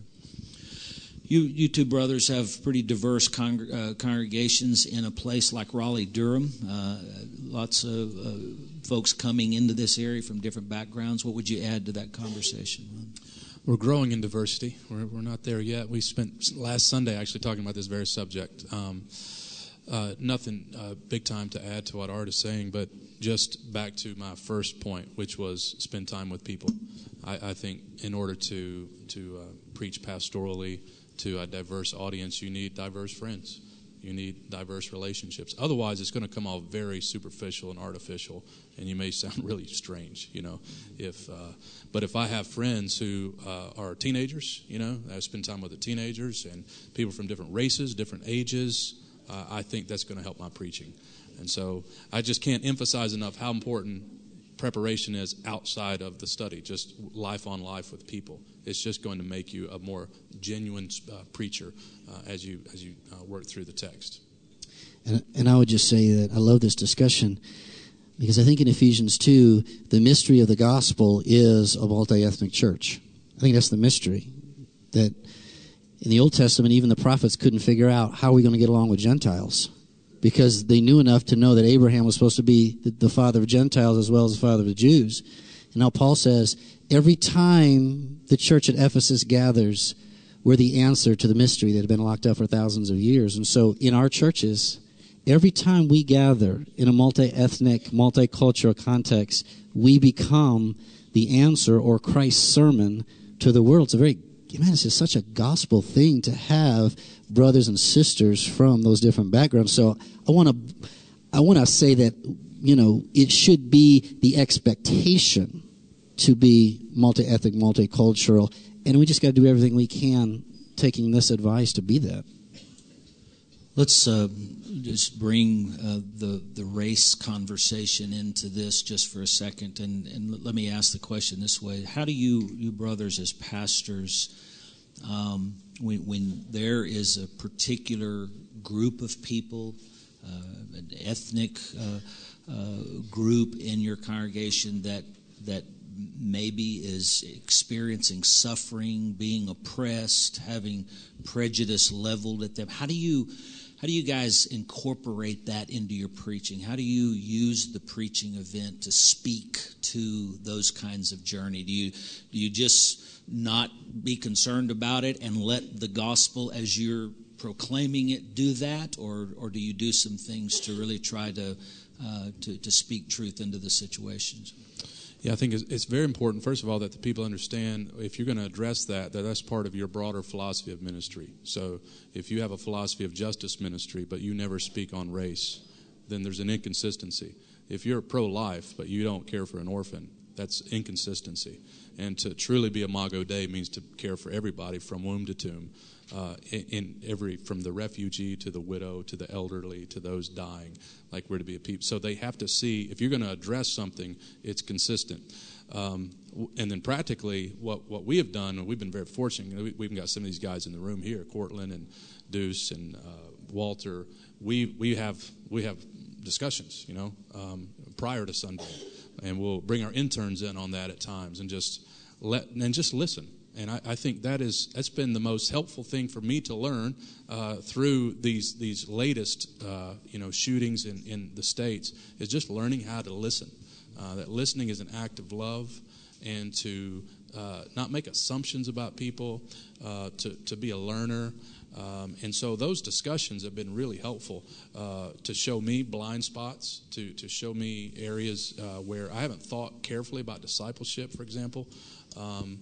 You, you two brothers have pretty diverse con- uh, congregations in a place like Raleigh, Durham. Uh, lots of uh, folks coming into this area from different backgrounds. What would you add to that conversation? We're growing in diversity. We're, we're not there yet. We spent last Sunday actually talking about this very subject. Um, uh, nothing uh, big time to add to what Art is saying, but just back to my first point, which was spend time with people. I, I think in order to to uh, preach pastorally to a diverse audience, you need diverse friends. You need diverse relationships. Otherwise, it's going to come off very superficial and artificial, and you may sound (laughs) really strange, you know. If, uh, but if I have friends who uh, are teenagers, you know, I spend time with the teenagers and people from different races, different ages, uh, I think that's going to help my preaching. And so I just can't emphasize enough how important preparation is outside of the study, just life on life with people. It's just going to make you a more genuine uh, preacher uh, as you as you uh, work through the text. And, and I would just say that I love this discussion because I think in Ephesians 2, the mystery of the gospel is a multi ethnic church. I think that's the mystery. That in the Old Testament, even the prophets couldn't figure out how are we going to get along with Gentiles. Because they knew enough to know that Abraham was supposed to be the, the father of Gentiles as well as the father of the Jews. And now Paul says, every time the church at Ephesus gathers, we're the answer to the mystery that had been locked up for thousands of years. And so in our churches, every time we gather in a multi ethnic, multicultural context, we become the answer or Christ's sermon to the world. It's a very, man, it's just such a gospel thing to have brothers and sisters from those different backgrounds. So I want to, I want to say that, you know, it should be the expectation to be multi ethnic, multicultural, and we just got to do everything we can taking this advice to be that. Let's uh, just bring uh, the the race conversation into this just for a second, and, and let me ask the question this way: How do you, you brothers, as pastors, um, when, when there is a particular group of people, uh, an ethnic uh, uh, group in your congregation that that maybe is experiencing suffering, being oppressed, having prejudice leveled at them, how do you how do you guys incorporate that into your preaching? How do you use the preaching event to speak to those kinds of journey? Do you do you just not be concerned about it and let the gospel as you're proclaiming it do that, or or do you do some things to really try to uh, to, to speak truth into the situations? Yeah, I think it's, it's, very important, first of all, that the people understand if you're going to address that, that that's part of your broader philosophy of ministry. So if you have a philosophy of justice ministry, but you never speak on race, then there's an inconsistency. If you're pro life, but you don't care for an orphan, that's inconsistency. And to truly be Imago Dei means to care for everybody from womb to tomb uh, in, every from the refugee to the widow to the elderly to those dying like we're to be a people. So they have to see if you're going to address something it's consistent. Um, and then practically what, what we have done we've been very fortunate we, have got some of these guys in the room here Cortland and Deuce and uh, Walter. We, we have we have discussions you know um, prior to Sunday and we'll bring our interns in on that at times and just let and just listen and I, I, think that is that's been the most helpful thing for me to learn uh, through these these latest uh, you know shootings in, in the states is just learning how to listen. Uh, that listening is an act of love, and to uh, not make assumptions about people, uh, to to be a learner. Um, and so those discussions have been really helpful uh, to show me blind spots, to, to show me areas where I haven't thought carefully about discipleship, for example. Um,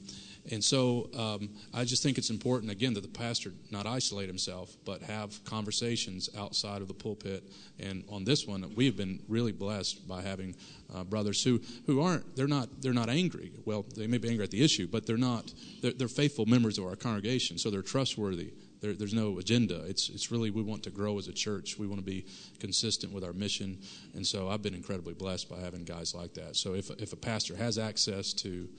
and so um, I just think it's important, again, that the pastor not isolate himself, but have conversations outside of the pulpit. And on this one, we have been really blessed by having uh, brothers who, who aren't, they're not, they're not angry. Well, they may be angry at the issue, but they're not, they're, they're faithful members of our congregation, so they're trustworthy. There, there's no agenda. It's, it's really, we want to grow as a church. We want to be consistent with our mission. And so I've been incredibly blessed by having guys like that. So if, if a pastor has access to,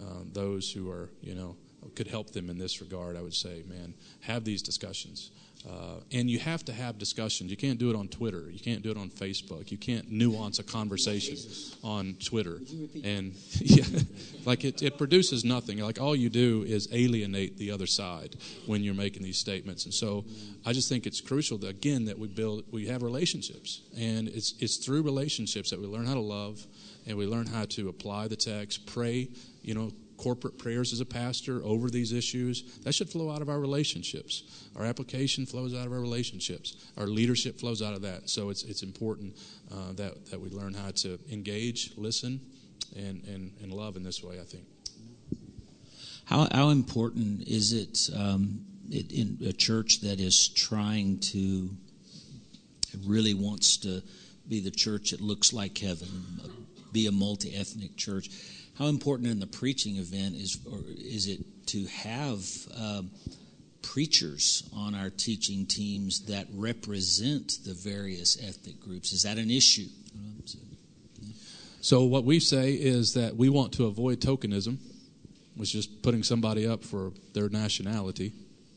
um, those who are, you know, could help them in this regard, I would say, man, have these discussions. Uh, and you have to have discussions. You can't do it on Twitter. You can't do it on Facebook. You can't nuance a conversation on Twitter. And (laughs) yeah, like it, it produces nothing. Like all you do is alienate the other side when you're making these statements. And so I just think it's crucial that again that we build we have relationships. And it's it's through relationships that we learn how to love and we learn how to apply the text, pray, you know, corporate prayers as a pastor over these issues. That should flow out of our relationships. Our application flows out of our relationships. Our leadership flows out of that. So it's it's important uh, that that we learn how to engage, listen, and and and love in this way. I think. How how important is it, um, in a church that is trying to really wants to be the church that looks like heaven, be a multi ethnic church? How important in the preaching event is or is it to have um, preachers on our teaching teams that represent the various ethnic groups? Is that an issue? So what we say is that we want to avoid tokenism, which is just putting somebody up for their nationality.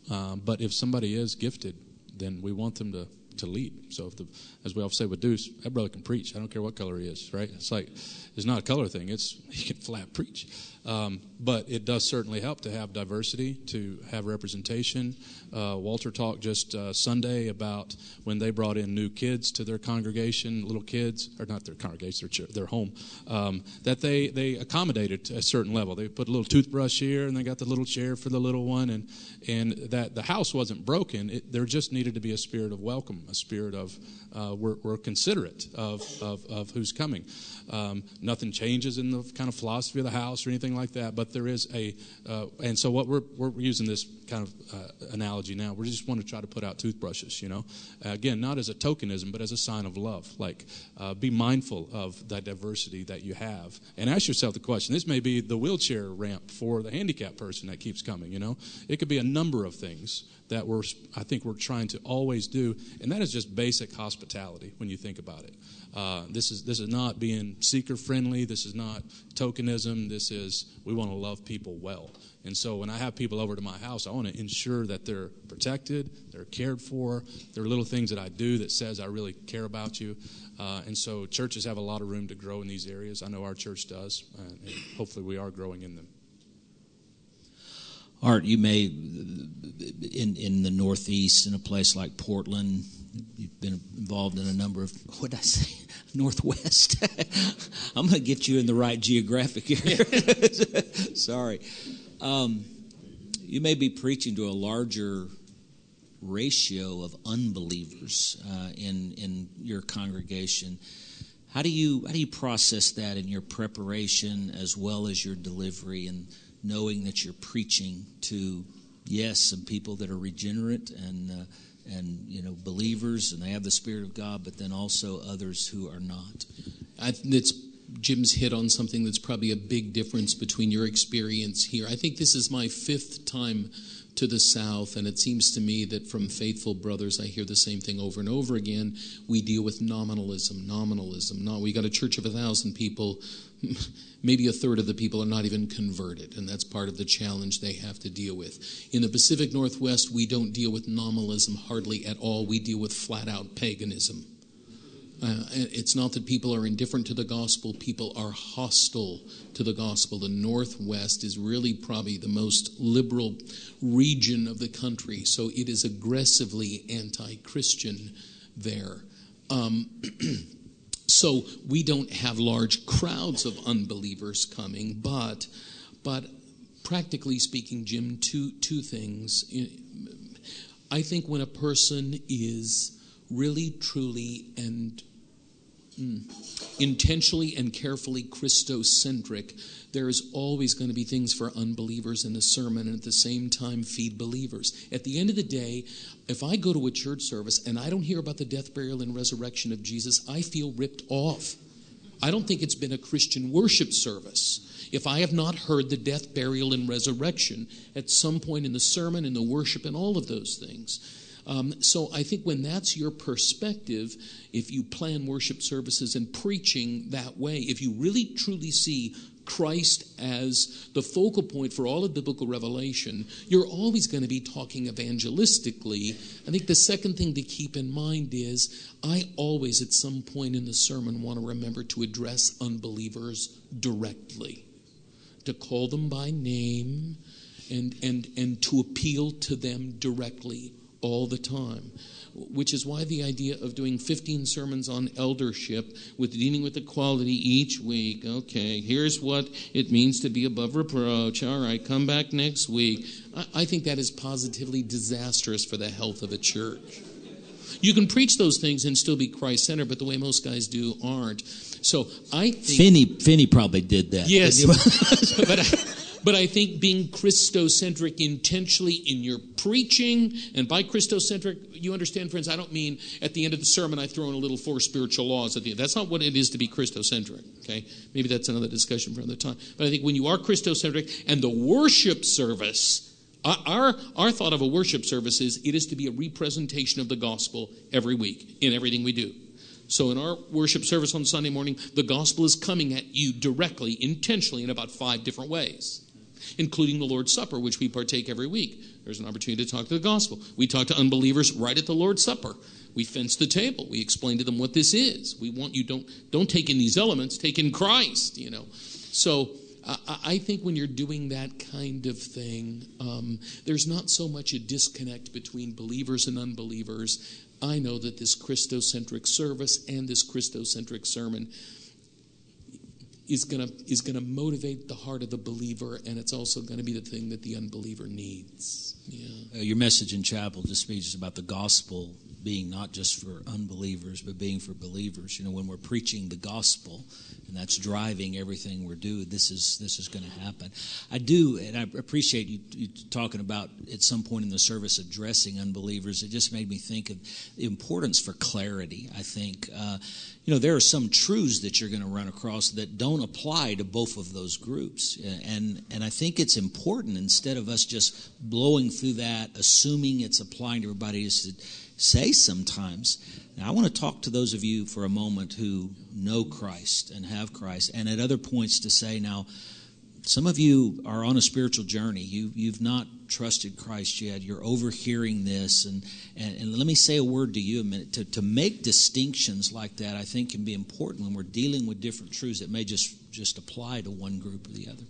Um, but if somebody is gifted, then we want them to to lead. So if the, as we often say with Deuce, that brother can preach. I don't care what color he is, right? It's like it's not a color thing. It's (laughs) he can flat preach. Um, but it does certainly help to have diversity, to have representation. Uh, Walter talked just uh, Sunday about when they brought in new kids to their congregation, little kids, or not their congregation, their, their home, um, that they, they accommodated to a certain level. They put a little toothbrush here, and they got the little chair for the little one, and, and that the house wasn't broken. It, there just needed to be a spirit of welcome, a spirit of uh, we're, we're, considerate of, of, of who's coming. Um, nothing changes in the kind of philosophy of the house or anything like that, but there is a, uh, and so what we're, we're using this kind of uh, analogy now. We just want to try to put out toothbrushes, you know. again, not as a tokenism, but as a sign of love. Like, uh, be mindful of the diversity that you have, and ask yourself the question. This may be the wheelchair ramp for the handicapped person that keeps coming. You know, it could be a number of things that we're, I think, we're trying to always do, and that is just basic hospitality when you think about it. Uh, this is this is not being seeker friendly. This is not tokenism. This is we want to love people well. And so when I have people over to my house, I want to ensure that they're protected, they're cared for. There are little things that I do that says I really care about you. Uh, and so churches have a lot of room to grow in these areas. I know our church does, and hopefully we are growing in them. Art, you may in in the Northeast, in a place like Portland, you've been involved in a number of what did I say (laughs) Northwest. (laughs) I'm going to get you in the right geographic area. (laughs) Sorry, um, you may be preaching to a larger ratio of unbelievers uh, in in your congregation. How do you how do you process that in your preparation as well as your delivery and knowing that you're preaching to yes some people that are regenerate and uh, and you know believers and they have the spirit of God, but then also others who are not. I, it's Jim's hit on something that's probably a big difference between your experience here. I think this is my fifth time to the south, and it seems to me that from faithful brothers, I hear the same thing over and over again. We deal with nominalism, nominalism. No, we got a church of a thousand people. (laughs) Maybe a third of the people are not even converted, and that's part of the challenge they have to deal with. In the Pacific Northwest, we don't deal with nominalism hardly at all. We deal with flat out paganism. Uh, it's not that people are indifferent to the gospel, people are hostile to the gospel. The Northwest is really probably the most liberal region of the country, so it is aggressively anti Christian there. Um, (clears throat) so we don't have large crowds of unbelievers coming, but, but practically speaking, Jim, two, two things. I think when a person is really, truly, and Mm. Intentionally and carefully Christocentric, there is always going to be things for unbelievers in the sermon and at the same time feed believers. At the end of the day, if I go to a church service and I don't hear about the death, burial, and resurrection of Jesus, I feel ripped off. I don't think it's been a Christian worship service if I have not heard the death, burial, and resurrection at some point in the sermon, in the worship, and all of those things. Um, so I think when that's your perspective, if you plan worship services and preaching that way, if you really truly see Christ as the focal point for all of biblical revelation, you're always going to be talking evangelistically. I think the second thing to keep in mind is I always, at some point in the sermon, want to remember to address unbelievers directly, to call them by name, and, and, and to appeal to them directly all the time. Which is why the idea of doing 15 sermons on eldership with dealing with equality each week. Okay, here's what it means to be above reproach. All right, come back next week. I, I think that is positively disastrous for the health of a church. You can preach those things and still be Christ centered, but the way most guys do aren't. So I think. Finney, Finney probably did that. Yes. (laughs) but I, but I think being Christocentric intentionally in your preaching, and by Christocentric, you understand, friends, I don't mean at the end of the sermon I throw in a little four spiritual laws at the end. That's not what it is to be Christocentric, okay? Maybe that's another discussion for another time. But I think when you are Christocentric and the worship service, uh, our, our thought of a worship service is it is to be a representation of the gospel every week in everything we do. So in our worship service on Sunday morning, the gospel is coming at you directly, intentionally, in about five different ways. Including the Lord's Supper, which we partake every week. There's an opportunity to talk to the gospel. We talk to unbelievers right at the Lord's Supper. We fence the table. We explain to them what this is. We want you don't don't take in these elements, take in Christ. You know, so I think when you're doing that kind of thing, um, there's not so much a disconnect between believers and unbelievers. I know that this Christocentric service and this Christocentric sermon is going to is going to motivate the heart of the believer, and it's also going to be the thing that the unbeliever needs. Yeah. Uh, your message in chapel just speaks about the gospel being not just for unbelievers, but being for believers. You know, when we're preaching the gospel, and that's driving everything we're doing. This is this is going to happen. I do, and I appreciate you, you, talking about at some point in the service addressing unbelievers. It just made me think of the importance for clarity. I think. Uh, you know, there are some truths that you're going to run across that don't apply to both of those groups. And, and I think it's important, instead of us just blowing through that, assuming it's applying to everybody, is to say sometimes, now, I want to talk to those of you for a moment who know Christ and have Christ, and at other points to say, now, some of you are on a spiritual journey. You, you've not trusted Christ yet. You're overhearing this. And, and, and let me say a word to you a minute. To, to make distinctions like that, I think, can be important when we're dealing with different truths that may just, just apply to one group or the other.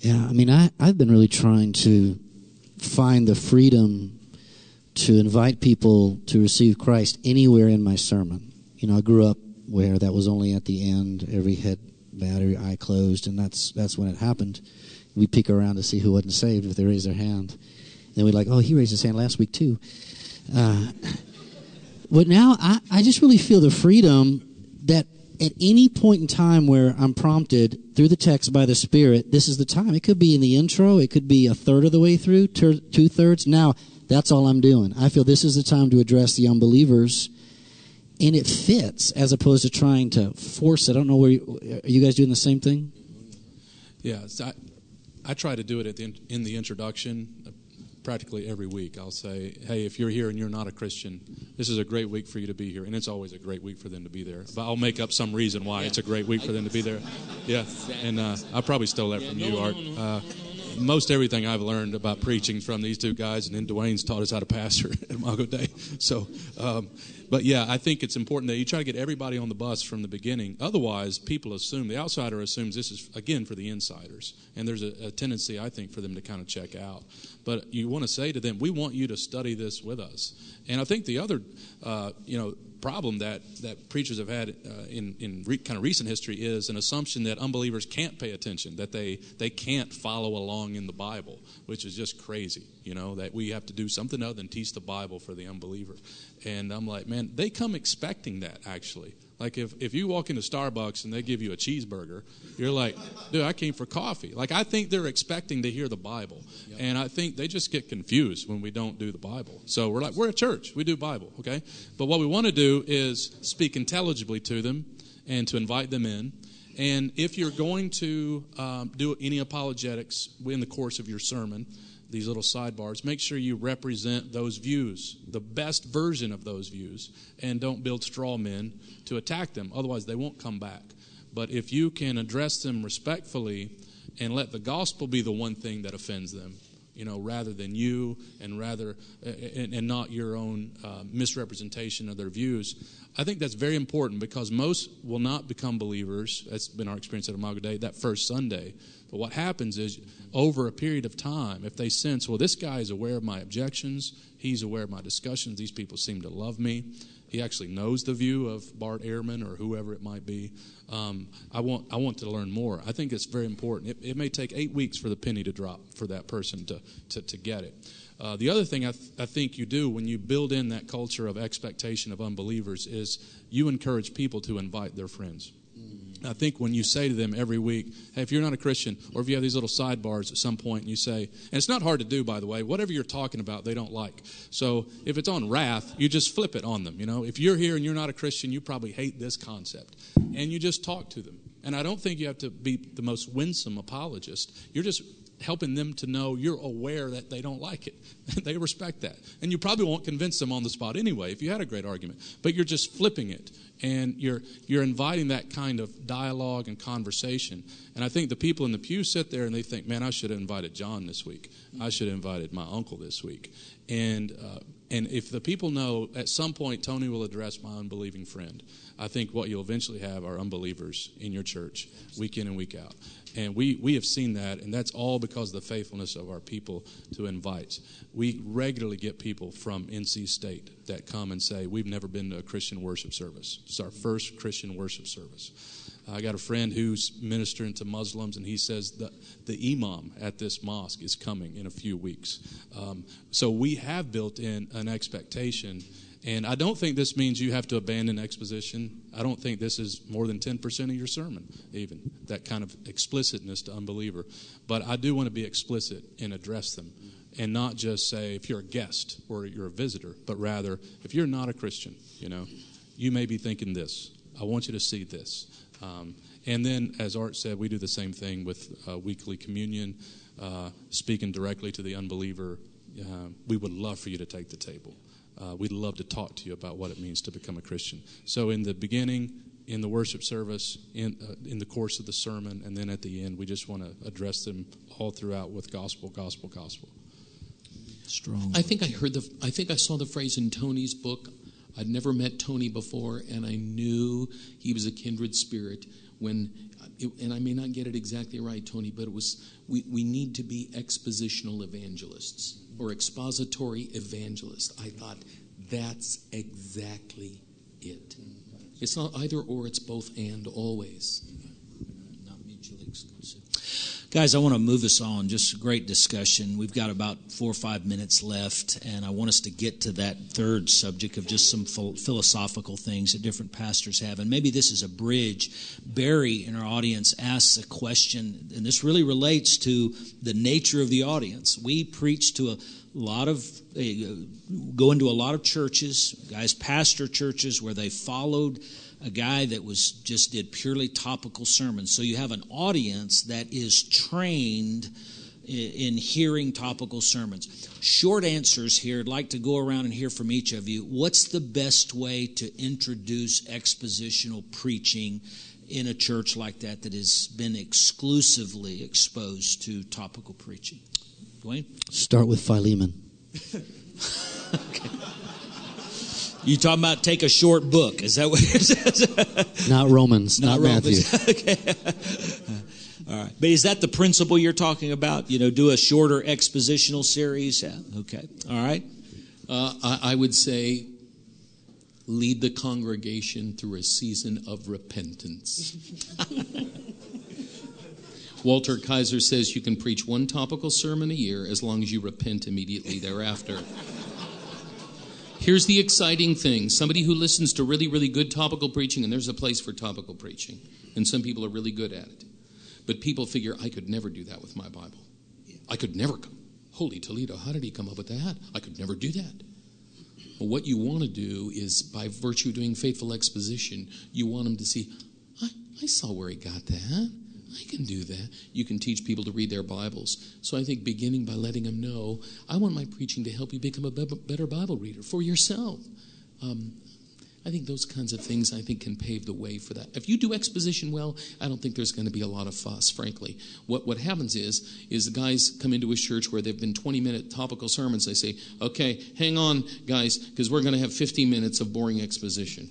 Yeah, I mean, I, I've been really trying to find the freedom to invite people to receive Christ anywhere in my sermon. You know, I grew up where that was only at the end, every head bowed, every eye closed, and that's that's when it happened. We peek around to see who wasn't saved if they raised their hand. And then we'd like, oh, he raised his hand last week too. Uh, (laughs) but now I, I just really feel the freedom that at any point in time where I'm prompted through the text by the Spirit, this is the time. It could be in the intro, it could be a third of the way through, two thirds. Now, that's all I'm doing. I feel this is the time to address the unbelievers, and it fits as opposed to trying to force it. I don't know where you, are you guys doing the same thing. Yeah, I, I try to do it at the, in the introduction practically every week. I'll say, hey, if you're here and you're not a Christian, this is a great week for you to be here. And it's always a great week for them to be there. But I'll make up some reason why yeah. it's a great week for them to be there. Yeah. And uh, I probably stole that from you, Art. Uh, most everything I've learned about preaching from these two guys, and then Dwayne's taught us how to pastor (laughs) at Imago Dei. So, um, but yeah, I think it's important that you try to get everybody on the bus from the beginning. Otherwise, people assume the outsider assumes this is again for the insiders, and there's a, a tendency, I think, for them to kind of check out. But you want to say to them, we want you to study this with us. And I think the other, uh, you know, problem that, that preachers have had uh, in, in re- kind of recent history is an assumption that unbelievers can't pay attention, that they, they can't follow along in the Bible, which is just crazy, you know, that we have to do something other than teach the Bible for the unbeliever. And I'm like, man, they come expecting that, actually. Like if, if you walk into Starbucks and they give you a cheeseburger, you're like, dude, I came for coffee. Like I think they're expecting to hear the Bible. Yep. And I think they just get confused when we don't do the Bible. So we're like, we're a church. We do Bible, okay? But what we want to do is speak intelligibly to them and to invite them in. And if you're going to um, do any apologetics in the course of your sermon, these little sidebars, make sure you represent those views, the best version of those views, and don't build straw men to attack them. Otherwise, they won't come back. But if you can address them respectfully and let the gospel be the one thing that offends them, you know, rather than you and rather and, and not your own uh, misrepresentation of their views. I think that's very important because most will not become believers. That's been our experience at Imago Dei that first Sunday. But what happens is, over a period of time, if they sense, well, this guy is aware of my objections, he's aware of my discussions, these people seem to love me, he actually knows the view of Bart Ehrman or whoever it might be. Um, I want I want to learn more. I think it's very important. It, it, may take eight weeks for the penny to drop for that person to to, to get it. Uh, the other thing I, th- I think you do when you build in that culture of expectation of unbelievers is you encourage people to invite their friends. I think when you say to them every week, hey, if you're not a Christian, or if you have these little sidebars at some point and you say, and it's not hard to do, by the way, whatever you're talking about, they don't like. So if it's on wrath, you just flip it on them. You know, if you're here and you're not a Christian, you probably hate this concept. And you just talk to them. And I don't think you have to be the most winsome apologist. You're just helping them to know you're aware that they don't like it. (laughs) they respect that. And you probably won't convince them on the spot anyway if you had a great argument. But you're just flipping it and you're you're inviting that kind of dialogue and conversation. And I think the people in the pew sit there and they think, "Man, I should have invited John this week. I should have invited my uncle this week." And uh, and if the people know at some point Tony will address my unbelieving friend, I think what you'll eventually have are unbelievers in your church week in and week out. And we, we have seen that, and that's all because of the faithfulness of our people to invite. We regularly get people from NC State that come and say, We've never been to a Christian worship service. It's our first Christian worship service. I got a friend who's ministering to Muslims, and he says that the imam at this mosque is coming in a few weeks. Um, so we have built in an expectation and I don't think this means you have to abandon exposition. I don't think this is more than 10% of your sermon, even, that kind of explicitness to unbeliever. But I do want to be explicit and address them and not just say if you're a guest or you're a visitor, but rather if you're not a Christian, you know, you may be thinking this. I want you to see this. Um, and then, as Art said, we do the same thing with uh, weekly communion, uh, speaking directly to the unbeliever. Uh, we would love for you to take the table uh, we'd love to talk to you about what it means to become a Christian. So, in the beginning, in the worship service, in, uh, in the course of the sermon, and then at the end, we just want to address them all throughout with gospel, gospel, gospel. Strong. I think I heard the. I think I saw the phrase in Tony's book. I'd never met Tony before, and I knew he was a kindred spirit. When, and I may not get it exactly right, Tony, but it was we, we need to be expositional evangelists or expository evangelist. I thought that's exactly it. It's not either or, it's both and always. Guys, I want to move us on. Just a great discussion. We've got about four or five minutes left, and I want us to get to that third subject of just some philosophical things that different pastors have. And maybe this is a bridge. Barry in our audience asks a question, and this really relates to the nature of the audience. We preach to a lot of uh, go into a lot of churches guys pastor churches where they followed a guy that was just did purely topical sermons. So you have an audience that is trained in hearing topical sermons. Short answers here. I'd like to go around and hear from each of you. What's the best way to introduce expositional preaching in a church like that that has been exclusively exposed to topical preaching? Dwayne? Start with Philemon. (laughs) (laughs) okay. You talking about take a short book? Is that what it says? (laughs) Not Romans, not, not Romans. Matthew. (laughs) okay. (laughs) All right. But is that the principle you're talking about? You know, do a shorter expositional series? Yeah. Okay. All right. Uh, I, I would say lead the congregation through a season of repentance. Walter Kaiser says you can preach one topical sermon a year as long as you repent immediately thereafter. Here's the exciting thing somebody who listens to really, really good topical preaching, and there's a place for topical preaching, and some people are really good at it. But people figure, I could never do that with my Bible. I could never come. Holy Toledo, how did he come up with that? I could never do that. Well, what you want to do is, by virtue of doing faithful exposition, you want them to see, I, I saw where he got that. I can do that. You can teach people to read their Bibles. So I think beginning by letting them know, I want my preaching to help you become a better Bible reader for yourself. Um, I think those kinds of things I think can pave the way for that. If you do exposition well, I don't think there's going to be a lot of fuss, frankly. What what happens is is the guys come into a church where they've been 20 minute topical sermons. They say, "Okay, hang on, guys, because we're going to have 15 minutes of boring exposition."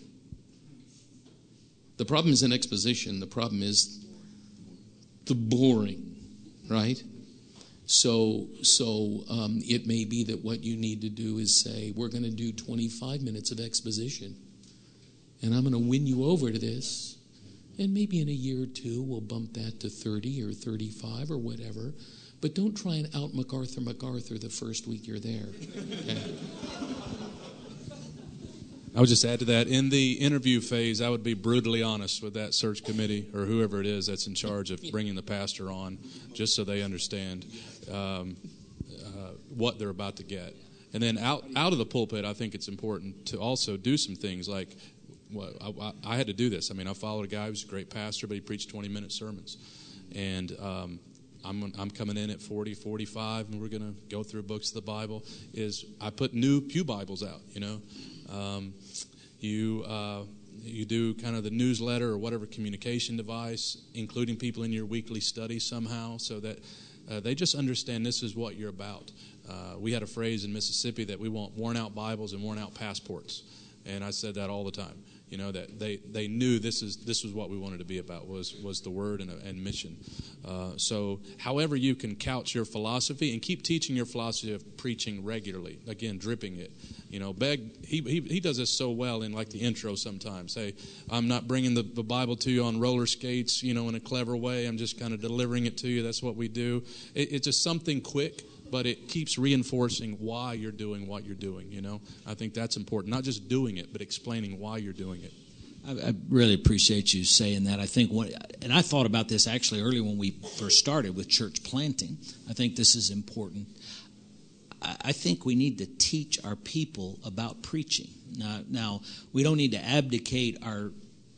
The problem is in exposition. The problem is the boring, right? So, so um, it may be that what you need to do is say, we're going to do 25 minutes of exposition, and I'm going to win you over to this. And maybe in a year or two, we'll bump that to 30 or 35 or whatever. But don't try and out MacArthur MacArthur the first week you're there. Okay? I would just add to that in the interview phase, I would be brutally honest with that search committee or whoever it is that's in charge of bringing the pastor on, just so they understand um, uh, what they're about to get. And then out out of the pulpit, I think it's important to also do some things like. Well, I, I had to do this. I mean, I followed a guy who was a great pastor, but he preached 20 minute sermons. And um, I'm, I'm coming in at 40, 45, and we're going to go through books of the Bible. Is I put new Pew Bibles out. You know, um, you uh, you do kind of the newsletter or whatever communication device, including people in your weekly study somehow, so that uh, they just understand this is what you're about. Uh, we had a phrase in Mississippi that we want worn out Bibles and worn out passports, and I said that all the time you know that they, they knew this is this was what we wanted to be about was was the word and, and mission. Uh, so however you can couch your philosophy and keep teaching your philosophy of preaching regularly again dripping it you know beg he, he, he does this so well in like the intro sometimes. Hey i'm not bringing the, the bible to you on roller skates you know in a clever way. I'm just kind of delivering it to you. That's what we do. It, it's just something quick but it keeps reinforcing why you're doing what you're doing. You know, I think that's important. Not just doing it, but explaining why you're doing it. I, I really appreciate you saying that. I think what, and I thought about this actually early when we first started with church planting. I think this is important. I, I think we need to teach our people about preaching. Now, now, we don't need to abdicate our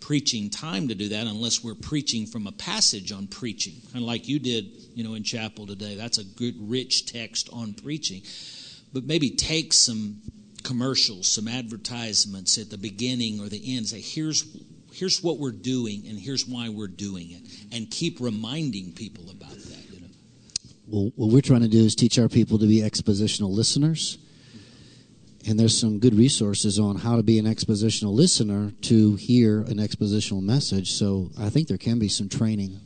preaching time to do that unless we're preaching from a passage on preaching, kind of like you did, you know, in chapel today. That's a good, rich text on preaching. But maybe take some commercials, some advertisements at the beginning or the end. Say, here's here's what we're doing, and here's why we're doing it, and keep reminding people about that. You know. Well, what we're trying to do is teach our people to be expositional listeners and there's some good resources on how to be an expositional listener to hear an expositional message. So I think there can be some training.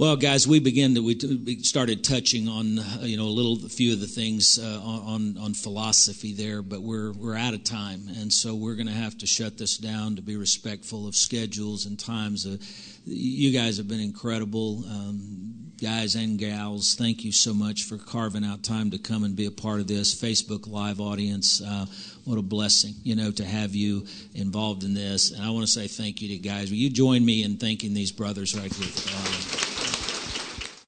Well, guys, we began to we started touching on you know a little a few of the things uh, on on philosophy there, but we're we're out of time, and so we're going to have to shut this down to be respectful of schedules and times. Uh, you guys have been incredible. Um, guys and gals, thank you so much for carving out time to come and be a part of this Facebook Live audience. Uh, what a blessing, you know, to have you involved in this. And I want to say thank you to guys. Will you join me in thanking these brothers right here?